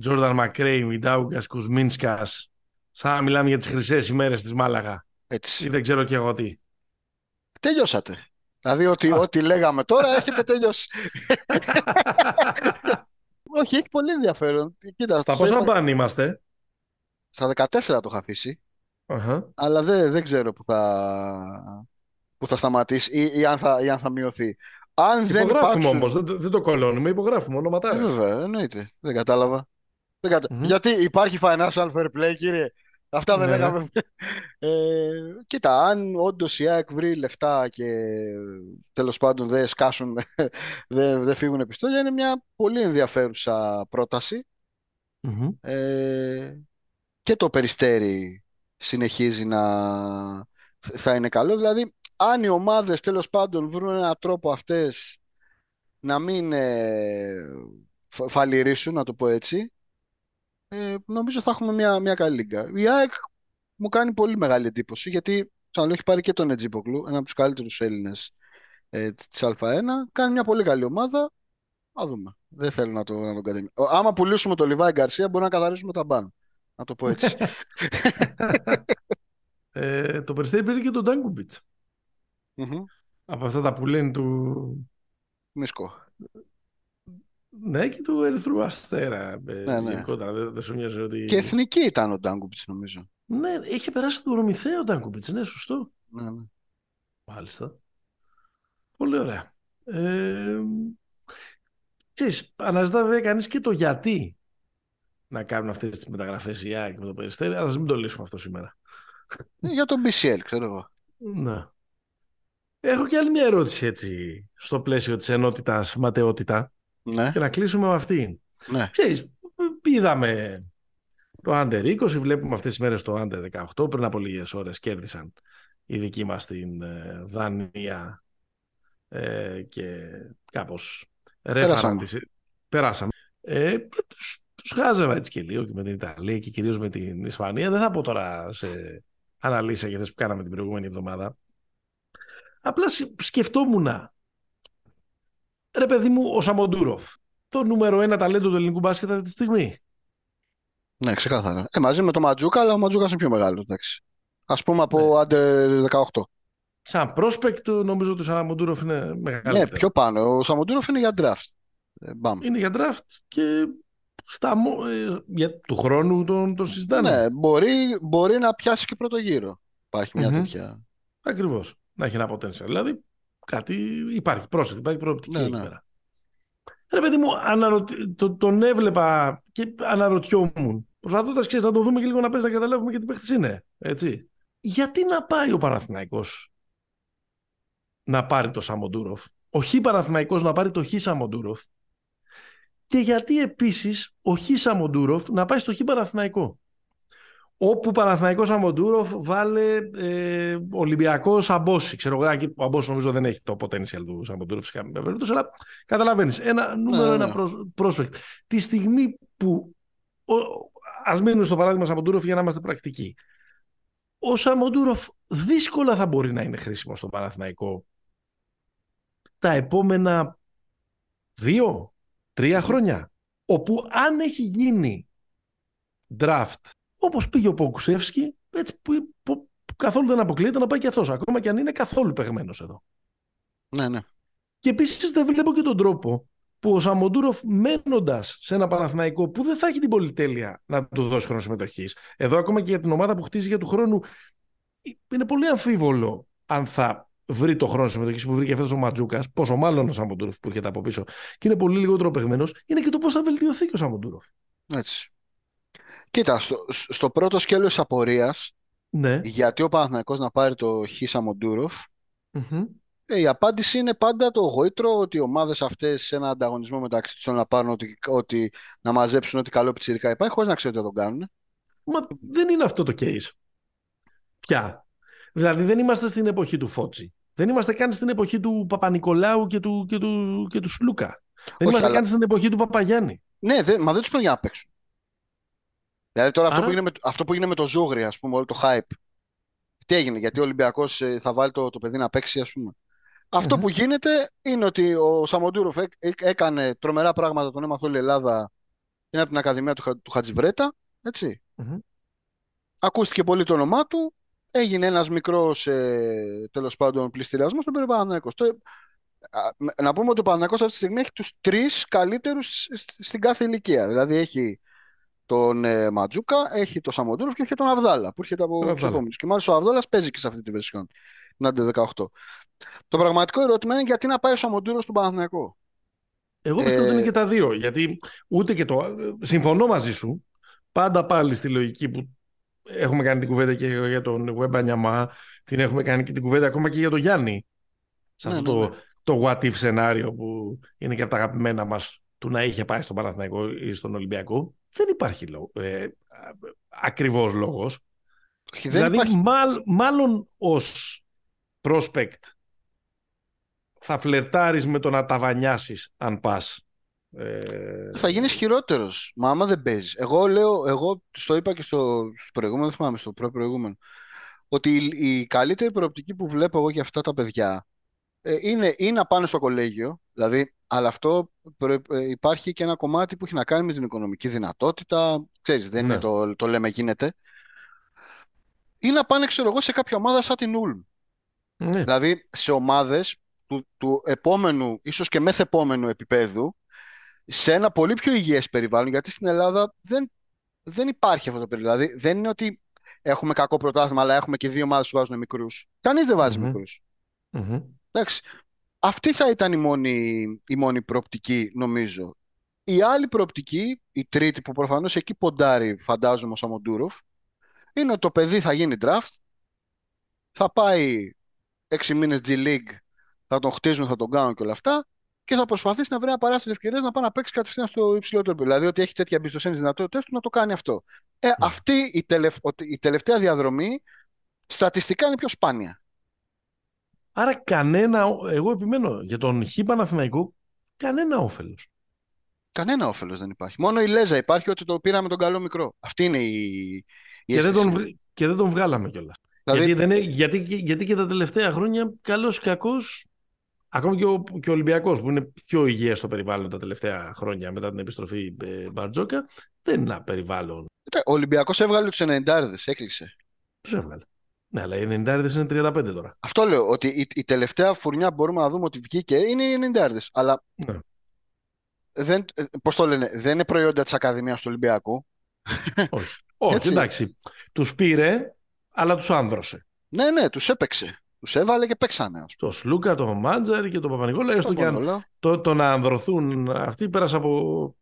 Τζόρνταν Μακρέι, Μιντάουγκας, Κουσμίνσκας, σαν να μιλάμε για τις χρυσές ημέρες της Μάλαγα. Έτσι. Ή δεν ξέρω και εγώ τι. Τελειώσατε. Δηλαδή ότι, ό,τι λέγαμε τώρα έχετε τελειώσει. Όχι, έχει πολύ ενδιαφέρον. Κοίτα, Στα πόσα μπαν είμαστε; Στα 14 το είχα αφήσει. Uh-huh. Αλλά δεν, δεν ξέρω που θα, που θα σταματήσει ή, ή, αν θα, ή αν θα μειωθεί. Αν δεν υπογράφουμε υπάρξουν... όμως, δεν, δεν, το κολώνουμε, υπογράφουμε ονοματά. Ε, βέβαια, εννοείται. Δεν κατάλαβα. Δεν κατα... mm-hmm. Γιατί υπάρχει financial fair play, κύριε; Αυτά δεν ναι. λέγαμε. Ε, κοίτα, αν όντως η ΑΕΚ βρει λεφτά και τέλος πάντων δεν σκάσουν, δεν, δεν φύγουν επιστόλια, είναι μια πολύ ενδιαφέρουσα πρόταση. Mm-hmm. Ε, και το περιστέρι συνεχίζει να θα είναι καλό. Δηλαδή, αν οι ομάδες τέλος πάντων βρουν έναν τρόπο αυτές να μην ε, φαλυρίσουν, να το πω έτσι, ε, νομίζω θα έχουμε μια, μια καλή λίγκα. Η ΑΕΚ μου κάνει πολύ μεγάλη εντύπωση, γιατί σαν έχει πάρει και τον Ετζίποκλου, ένα από τους καλύτερους Έλληνες ε, της Α1, κάνει μια πολύ καλή ομάδα. Α δούμε. Δεν θέλω να, το, να τον κατεμεί. Άμα πουλήσουμε το Λιβάη Γκαρσία, μπορεί να καθαρίσουμε τα μπαν. Να το πω έτσι. ε, το Περιστέρι πήρε και τον Ντάγκουμπιτς. Mm-hmm. Από αυτά τα που λένε του... Μίσκο. Ναι, και του Ερυθρού Αστέρα. Ε, ναι, ναι. Δεν, δεν σου μοιάζει ότι... Και εθνική ήταν ο Ντάγκουμπιτς, νομίζω. Ναι, είχε περάσει τον Ρωμηθέο ο Ντάγκουμπιτς, ναι, σωστό. Ναι, ναι. Μάλιστα. Πολύ ωραία. Ε, ξέρεις, αναζητά βέβαια κανείς και το γιατί να κάνουν αυτές τις μεταγραφές η ΑΕΚ με το Περιστέρι, αλλά ας μην το λύσουμε αυτό σήμερα. Ε, για τον BCL, ξέρω εγώ. Ναι. Έχω και άλλη μια ερώτηση έτσι στο πλαίσιο της ενότητας ματαιότητα ναι. και να κλείσουμε με αυτή. Ναι. Ξέρεις, είδαμε το Under 20, βλέπουμε αυτές τις μέρες το Under 18, πριν από λίγες ώρες κέρδισαν οι δικοί μας στην ε, Δανία ε, και κάπως ρέφαραν Περάσαμε. Ε, τους χάζευα έτσι και λίγο και με την Ιταλία και κυρίως με την Ισπανία. Δεν θα πω τώρα σε αναλύσεις για που κάναμε την προηγούμενη εβδομάδα. Απλά σκεφτόμουν, ρε παιδί μου, ο Σαμοντούροφ το νούμερο ένα ταλέντο του ελληνικού μπάσκετ αυτή τη στιγμή. Ναι, ξεκάθαρα. Ε, μαζί με το Ματζούκα, αλλά ο Ματζούκα είναι πιο μεγάλος. Εντάξει. Α πούμε από under 18. Σαν prospect νομίζω ότι ο Σαμοντούροφ είναι μεγαλύτερο. Ναι, πιο πάνω. Ο Σαμοντούροφ είναι για draft. Ε, μπαμ. Είναι για draft και στα, μο- ε, για, του χρόνου τον, τον συζητάμε. Ναι, μπορεί, μπορεί να πιάσει και πρώτο γύρο. Υπάρχει μια Μμμ. τέτοια. Ακριβώς. Να έχει ένα potential. Δηλαδή κάτι υπάρχει πρόσθετη, υπάρχει προοπτική Ναι, εκεί ναι. πέρα. Ρε παιδί μου, αναρωτη... το, τον έβλεπα και αναρωτιόμουν. Προσπαθώντας ξέρεις, να το δούμε και λίγο να παίζει να καταλάβουμε και τι παίχτης είναι. Έτσι. Γιατί να πάει ο Παναθηναϊκός να πάρει το Σαμοντούροφ, ο Χ Παναθηναϊκός να πάρει το Χ Σαμοντούροφ και γιατί επίσης ο Χ Σαμοντούροφ να πάει στο Χ Παναθηναϊκό; Όπου Παναθηναϊκός Σαμοντούροφ βάλε ε, Ολυμπιακός Αμπόση. Ξέρω εγώ, εκεί ο Αμπόσης νομίζω δεν έχει το potential του Σαμοντούροφ σε καμία περίπτωση, αλλά καταλαβαίνεις. Ένα νούμερο ναι, ένα ναι. προσ- prospect. Τη στιγμή που. Ο, ας μείνουμε στο παράδειγμα Σαμοντούροφ για να είμαστε πρακτικοί. Ο Σαμοντούροφ δύσκολα θα μπορεί να είναι χρήσιμο στο Παναθηναϊκό τα επόμενα δύο, τρία χρόνια. Όπου αν έχει γίνει draft όπως πήγε ο Ποκουσεύσκι, έτσι που, που καθόλου δεν αποκλείεται να πάει και αυτός, ακόμα και αν είναι καθόλου παιγμένος εδώ. Ναι, ναι. Και επίσης δεν βλέπω και τον τρόπο που ο Σαμοντούροφ μένοντας σε ένα Παναθηναϊκό που δεν θα έχει την πολυτέλεια να του δώσει χρόνο συμμετοχής. Εδώ, ακόμα και για την ομάδα που χτίζει για του χρόνου, είναι πολύ αμφίβολο αν θα βρει το χρόνο συμμετοχής που βρήκε φέτο ο Ματζούκας, πόσο μάλλον ο Σαμοντούροφ που έρχεται από πίσω και είναι πολύ λιγότερο παιγμένο, είναι και το πώς θα βελτιωθεί και ο Σαμοντούροφ. Έτσι. Κοίτα, στο, στο πρώτο σκέλος της απορίας, Ναι. γιατί ο Παναθηναϊκός να πάρει το Χ Σαμοντούροφ, Μμμ. ε, η απάντηση είναι πάντα το γόητρο ότι οι ομάδες αυτές σε ένα ανταγωνισμό μεταξύ τους θέλουν να πάρουν ότι, ότι, να μαζέψουν ό,τι καλό πιτσιρικά υπάρχει, χωρίς να ξέρουν τι θα τον κάνουν. Μα δεν είναι αυτό το case. Πια. Δηλαδή δεν είμαστε στην εποχή του Φώτσι. Δεν είμαστε καν στην εποχή του Παπα-Νικολάου και του, και του, και του Σλούκα. Δεν είμαστε αλλά- καν στην εποχή του Παπαγιάννη. Ναι, δε, μα δεν τους παίρνει για να παίξουν. Δηλαδή τώρα αυτό, Άρα- που έγινε με, αυτό που έγινε με το Ζούγρι, ας πούμε, όλο το hype. Τι έγινε, γιατί ο Ολυμπιακός ε, θα βάλει το, το παιδί να παίξει, ας πούμε. Αυτό Μμμ. που γίνεται είναι ότι ο Σαμοντούροφ έ- έ- έκανε τρομερά πράγματα, τον έμαθε όλη η Ελλάδα. Είναι από την Ακαδημία του, Χα- του Χατζιβρέτα, έτσι. Μμμ. Ακούστηκε πολύ το όνομά του. Έγινε ένας μικρός, ε, τέλος πάντων, πληστηριασμός στον Παναθηναϊκός. Το, α, με- να πούμε ότι ο Παναθηναϊκός αυτή τη στιγμή έχει τους τρεις καλύτερους σ- σ- στην κάθε ηλικία. Δηλαδή έχει τον ε, Ματζούκα, έχει τον Σαμοντούροφ και έχει τον Αβδάλα που έρχεται από Τον τους Αβδάλα. επόμενους. Και μάλιστα ο Αβδάλας παίζει και σε αυτή τη βερσιόν, την άντε 18. Το πραγματικό ερώτημα είναι γιατί να πάει ο Σαμοντούροφ στον Παναθηναϊκό. Εγώ πιστεύω ότι Ε, είναι και τα δύο. Γιατί ούτε και το. Συμφωνώ μαζί σου. Πάντα πάλι στη λογική που έχουμε κάνει την κουβέντα και για τον Βεμπανιαμά, την έχουμε κάνει και την κουβέντα ακόμα και για τον Γιάννη. Σε Ναι, αυτό ναι, το, το what if σενάριο που είναι και από τα αγαπημένα μας του να είχε πάει στον Παναθηναϊκό ή στον Ολυμπιακό. Δεν υπάρχει λόγο, ε, α- ακριβώς λόγος. Όχι, δεν δηλαδή, υπάρχει. μάλ- μάλλον ως prospect θα φλερτάρεις με το να τα βανιάσεις αν πας. Ε, Θα γίνεις χειρότερος. Μα άμα δεν παίζεις. Εγώ λέω, εγώ το είπα και στο, στο προηγούμενο, δεν θυμάμαι, στο προ-προηγούμενο, ότι η, η καλύτερη προοπτική που βλέπω εγώ για αυτά τα παιδιά ε, είναι ή να πάνε στο κολέγιο, δηλαδή, αλλά αυτό προ- ε, υπάρχει και ένα κομμάτι που έχει να κάνει με την οικονομική δυνατότητα. Ξέρεις, δεν Ναι. είναι το, το λέμε γίνεται. Ή να πάνε, ξέρω εγώ, σε κάποια ομάδα σαν την Ulm. ναι. Δηλαδή σε ομάδες του, του επόμενου, ίσως και μεθεπόμενου επίπεδου, σε ένα πολύ πιο υγιές περιβάλλον, γιατί στην Ελλάδα δεν, δεν υπάρχει αυτό το περιβάλλον. Δηλαδή δεν είναι ότι έχουμε κακό πρωτάθλημα, αλλά έχουμε και δύο ομάδες που βάζουν μικρούς. Κανείς δεν βάζει Μμμ. μικρούς. Μμμ. Εντάξει. Αυτή θα ήταν η μόνη, η μόνη προοπτική, νομίζω. Η άλλη προοπτική, η τρίτη που προφανώς εκεί ποντάρει, φαντάζομαι, ο Σαμοντούροφ, είναι ότι το παιδί θα γίνει draft, θα πάει έξι μήνες G League, θα τον χτίζουν, θα τον κάνουν και όλα αυτά και θα προσπαθήσει να βρει ένα παράθυρο ευκαιρίας να πάει να παίξει κατευθείαν στο υψηλότερο επίπεδο. Δηλαδή ότι έχει τέτοια εμπιστοσύνη στις δυνατότητες του να το κάνει αυτό. Ε, αυτή η, τελευ... ότι η τελευταία διαδρομή στατιστικά είναι πιο σπάνια. Άρα κανένα, εγώ επιμένω για τον Χ Παναθηναϊκό, κανένα όφελος. Κανένα όφελος δεν υπάρχει. Μόνο η Λέζα υπάρχει ότι το πήραμε τον καλό μικρό. Αυτή είναι η, η Και δεν, αίσθηση. τον, βγ- και δεν τον βγάλαμε κιόλας. Δηλαδή, Γιατί, δεν, είναι- γιατί, και- γιατί και τα τελευταία χρόνια, καλός ή κακός, Ακόμη και ο, και ο Ολυμπιακός που είναι πιο υγιές στο περιβάλλον τα τελευταία χρόνια μετά την επιστροφή ε, Μπαρτζόκα δεν είναι ένα περιβάλλον. Ο Ολυμπιακός έβγαλε τους 90 έκλεισε. Τους έβγαλε. Ναι, αλλά οι 90 είναι 35 τώρα. Αυτό λέω, ότι η, η τελευταία φουρνιά που μπορούμε να δούμε ότι βγήκε είναι οι 90 Αλλά Ναι. δεν, ε, πώς το λένε, δεν είναι προϊόντα της Ακαδημίας του Ολυμπιακού. Όχι. Όχι, Έτσι. εντάξει. Τους πήρε, αλλά τους άνδρωσε. Ναι, ναι, τους έπαιξε. Τους έβαλε και παίξανε. ας Το Σλούκα, το Μάντζαρ και τον Παπα-Νικόλα, έστω πούμε. και αν Μόνο, το, το να ανδρωθούν αυτοί πέρασε από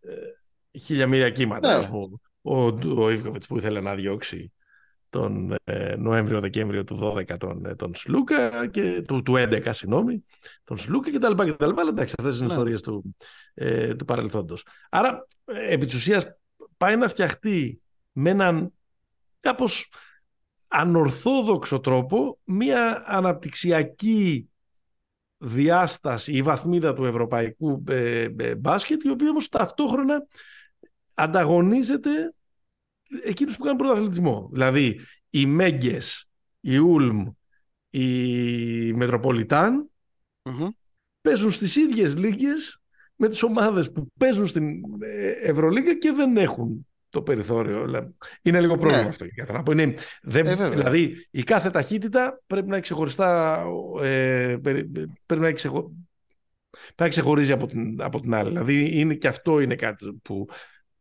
ε, χιλιαμύρια κύματα. Ναι. Ας πούμε. Ο, ο Ιβκοβιτς που ήθελε να διώξει τον ε, Νοέμβριο-Δεκέμβριο του 12 τον, ε, τον Σλούκα και του, του 11, συγγνώμη, τον Σλούκα κτλ. κτλ. Αλλά εντάξει, αυτές είναι Ναι. ιστορίες του, ε, του παρελθόντος. Άρα, ε, επί της ουσίας, πάει να φτιαχτεί με έναν κάπως ανορθόδοξο τρόπο μία αναπτυξιακή διάσταση ή βαθμίδα του ευρωπαϊκού ε, ε, μπάσκετ η οποία όμως ταυτόχρονα ανταγωνίζεται εκείνους που κάνουν πρωταθλητισμό. Δηλαδή οι Μέγκες, η Ούλμ, η Μετροπολιτάν Μμμ. παίζουν στις ίδιες λίγες με τις ομάδες που παίζουν στην ε, Ευρωλίγα και δεν έχουν το περιθώριο. Δηλαδή, Είναι λίγο πρόβλημα Ναι. αυτό. για να πω. Είναι, δεν, Ε, βέβαια. δηλαδή η κάθε ταχύτητα πρέπει να έχει ξεχωριστά ε, περι- πρέπει να έχει ξεχω- πρέπει να ξεχωρίζει από την, από την άλλη. Δηλαδή είναι, και αυτό είναι κάτι που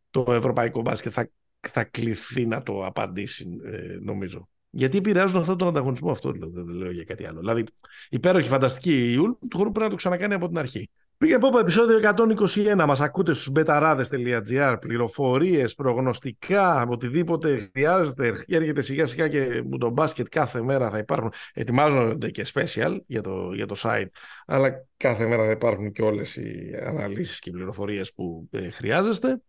το ευρωπαϊκό μπάσκετ θα, θα κληθεί να το απαντήσει ε, νομίζω. Γιατί επηρεάζουν αυτόν τον ανταγωνισμό αυτό, δηλαδή, δεν λέω για κάτι άλλο. Δηλαδή, υπέροχη, φανταστική η Ιούλ, του χρόνου πρέπει να το ξανακάνει από την αρχή. Πήγε από επεισόδιο 121. Μας ακούτε στους μπεταράδες.gr. Πληροφορίες, προγνωστικά, οτιδήποτε χρειάζεται. Έρχεται σιγά σιγά και μου το μπάσκετ κάθε μέρα θα υπάρχουν. Ετοιμάζονται και special για το, για το site. Αλλά κάθε μέρα θα υπάρχουν και όλες οι αναλύσεις και οι πληροφορίες που ε, χρειάζεστε.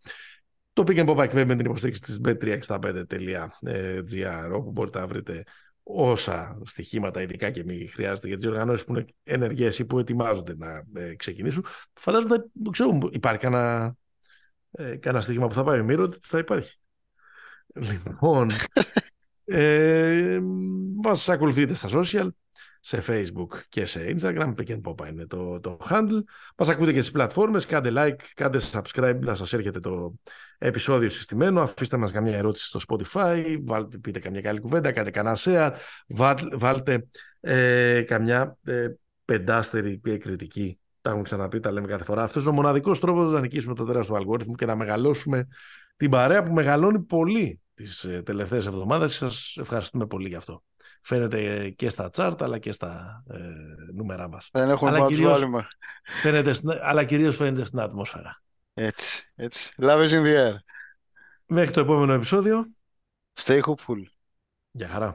Το Pick and Pop εκπέμπει με την υποστήριξη της bet365.gr όπου μπορείτε να βρείτε όσα στοιχήματα ειδικά και μη χρειάζεται για τις οργανώσεις που είναι ενεργές ή που ετοιμάζονται να ε, ξεκινήσουν. Φαντάζομαι, θα- ξέρω, υπάρχει κανένα, ε, κανένα στοίχημα που θα πάει ο Μύρο ότι θα υπάρχει. Λοιπόν, ε, μας ακολουθείτε στα social, σε Facebook και σε Instagram, Pick and Pop είναι το, το handle. Μας ακούτε και στις πλατφόρμες, κάντε like, κάντε subscribe να σας έρχεται το επεισόδιο συστημένο, αφήστε μας καμιά ερώτηση στο Spotify, βάλτε, πείτε καμιά καλή κουβέντα, κάντε κανένα share, βάλ- βάλτε ε, καμιά ε, πεντάστερη ε, κριτική. Τα έχουμε ξαναπεί, τα λέμε κάθε φορά. Αυτός είναι ο μοναδικός τρόπος να νικήσουμε το τέρας του αλγόριθμου και να μεγαλώσουμε την παρέα που μεγαλώνει πολύ τις ε, τελευταίες εβδομάδες. Σας ευχαριστούμε πολύ γι' αυτό. Φαίνεται ε, και στα chart αλλά και στα ε, νούμερά μας. Δεν έχουμε Αλλά να τους κυρίως- βάλουμε. Φαίνεται, στην- αλλά κυρίως φαίνεται στην ατμόσφαιρα. Έτσι, έτσι. Love is in the air. Μέχρι το επόμενο επεισόδιο. Stay hopeful. Γεια χαρά.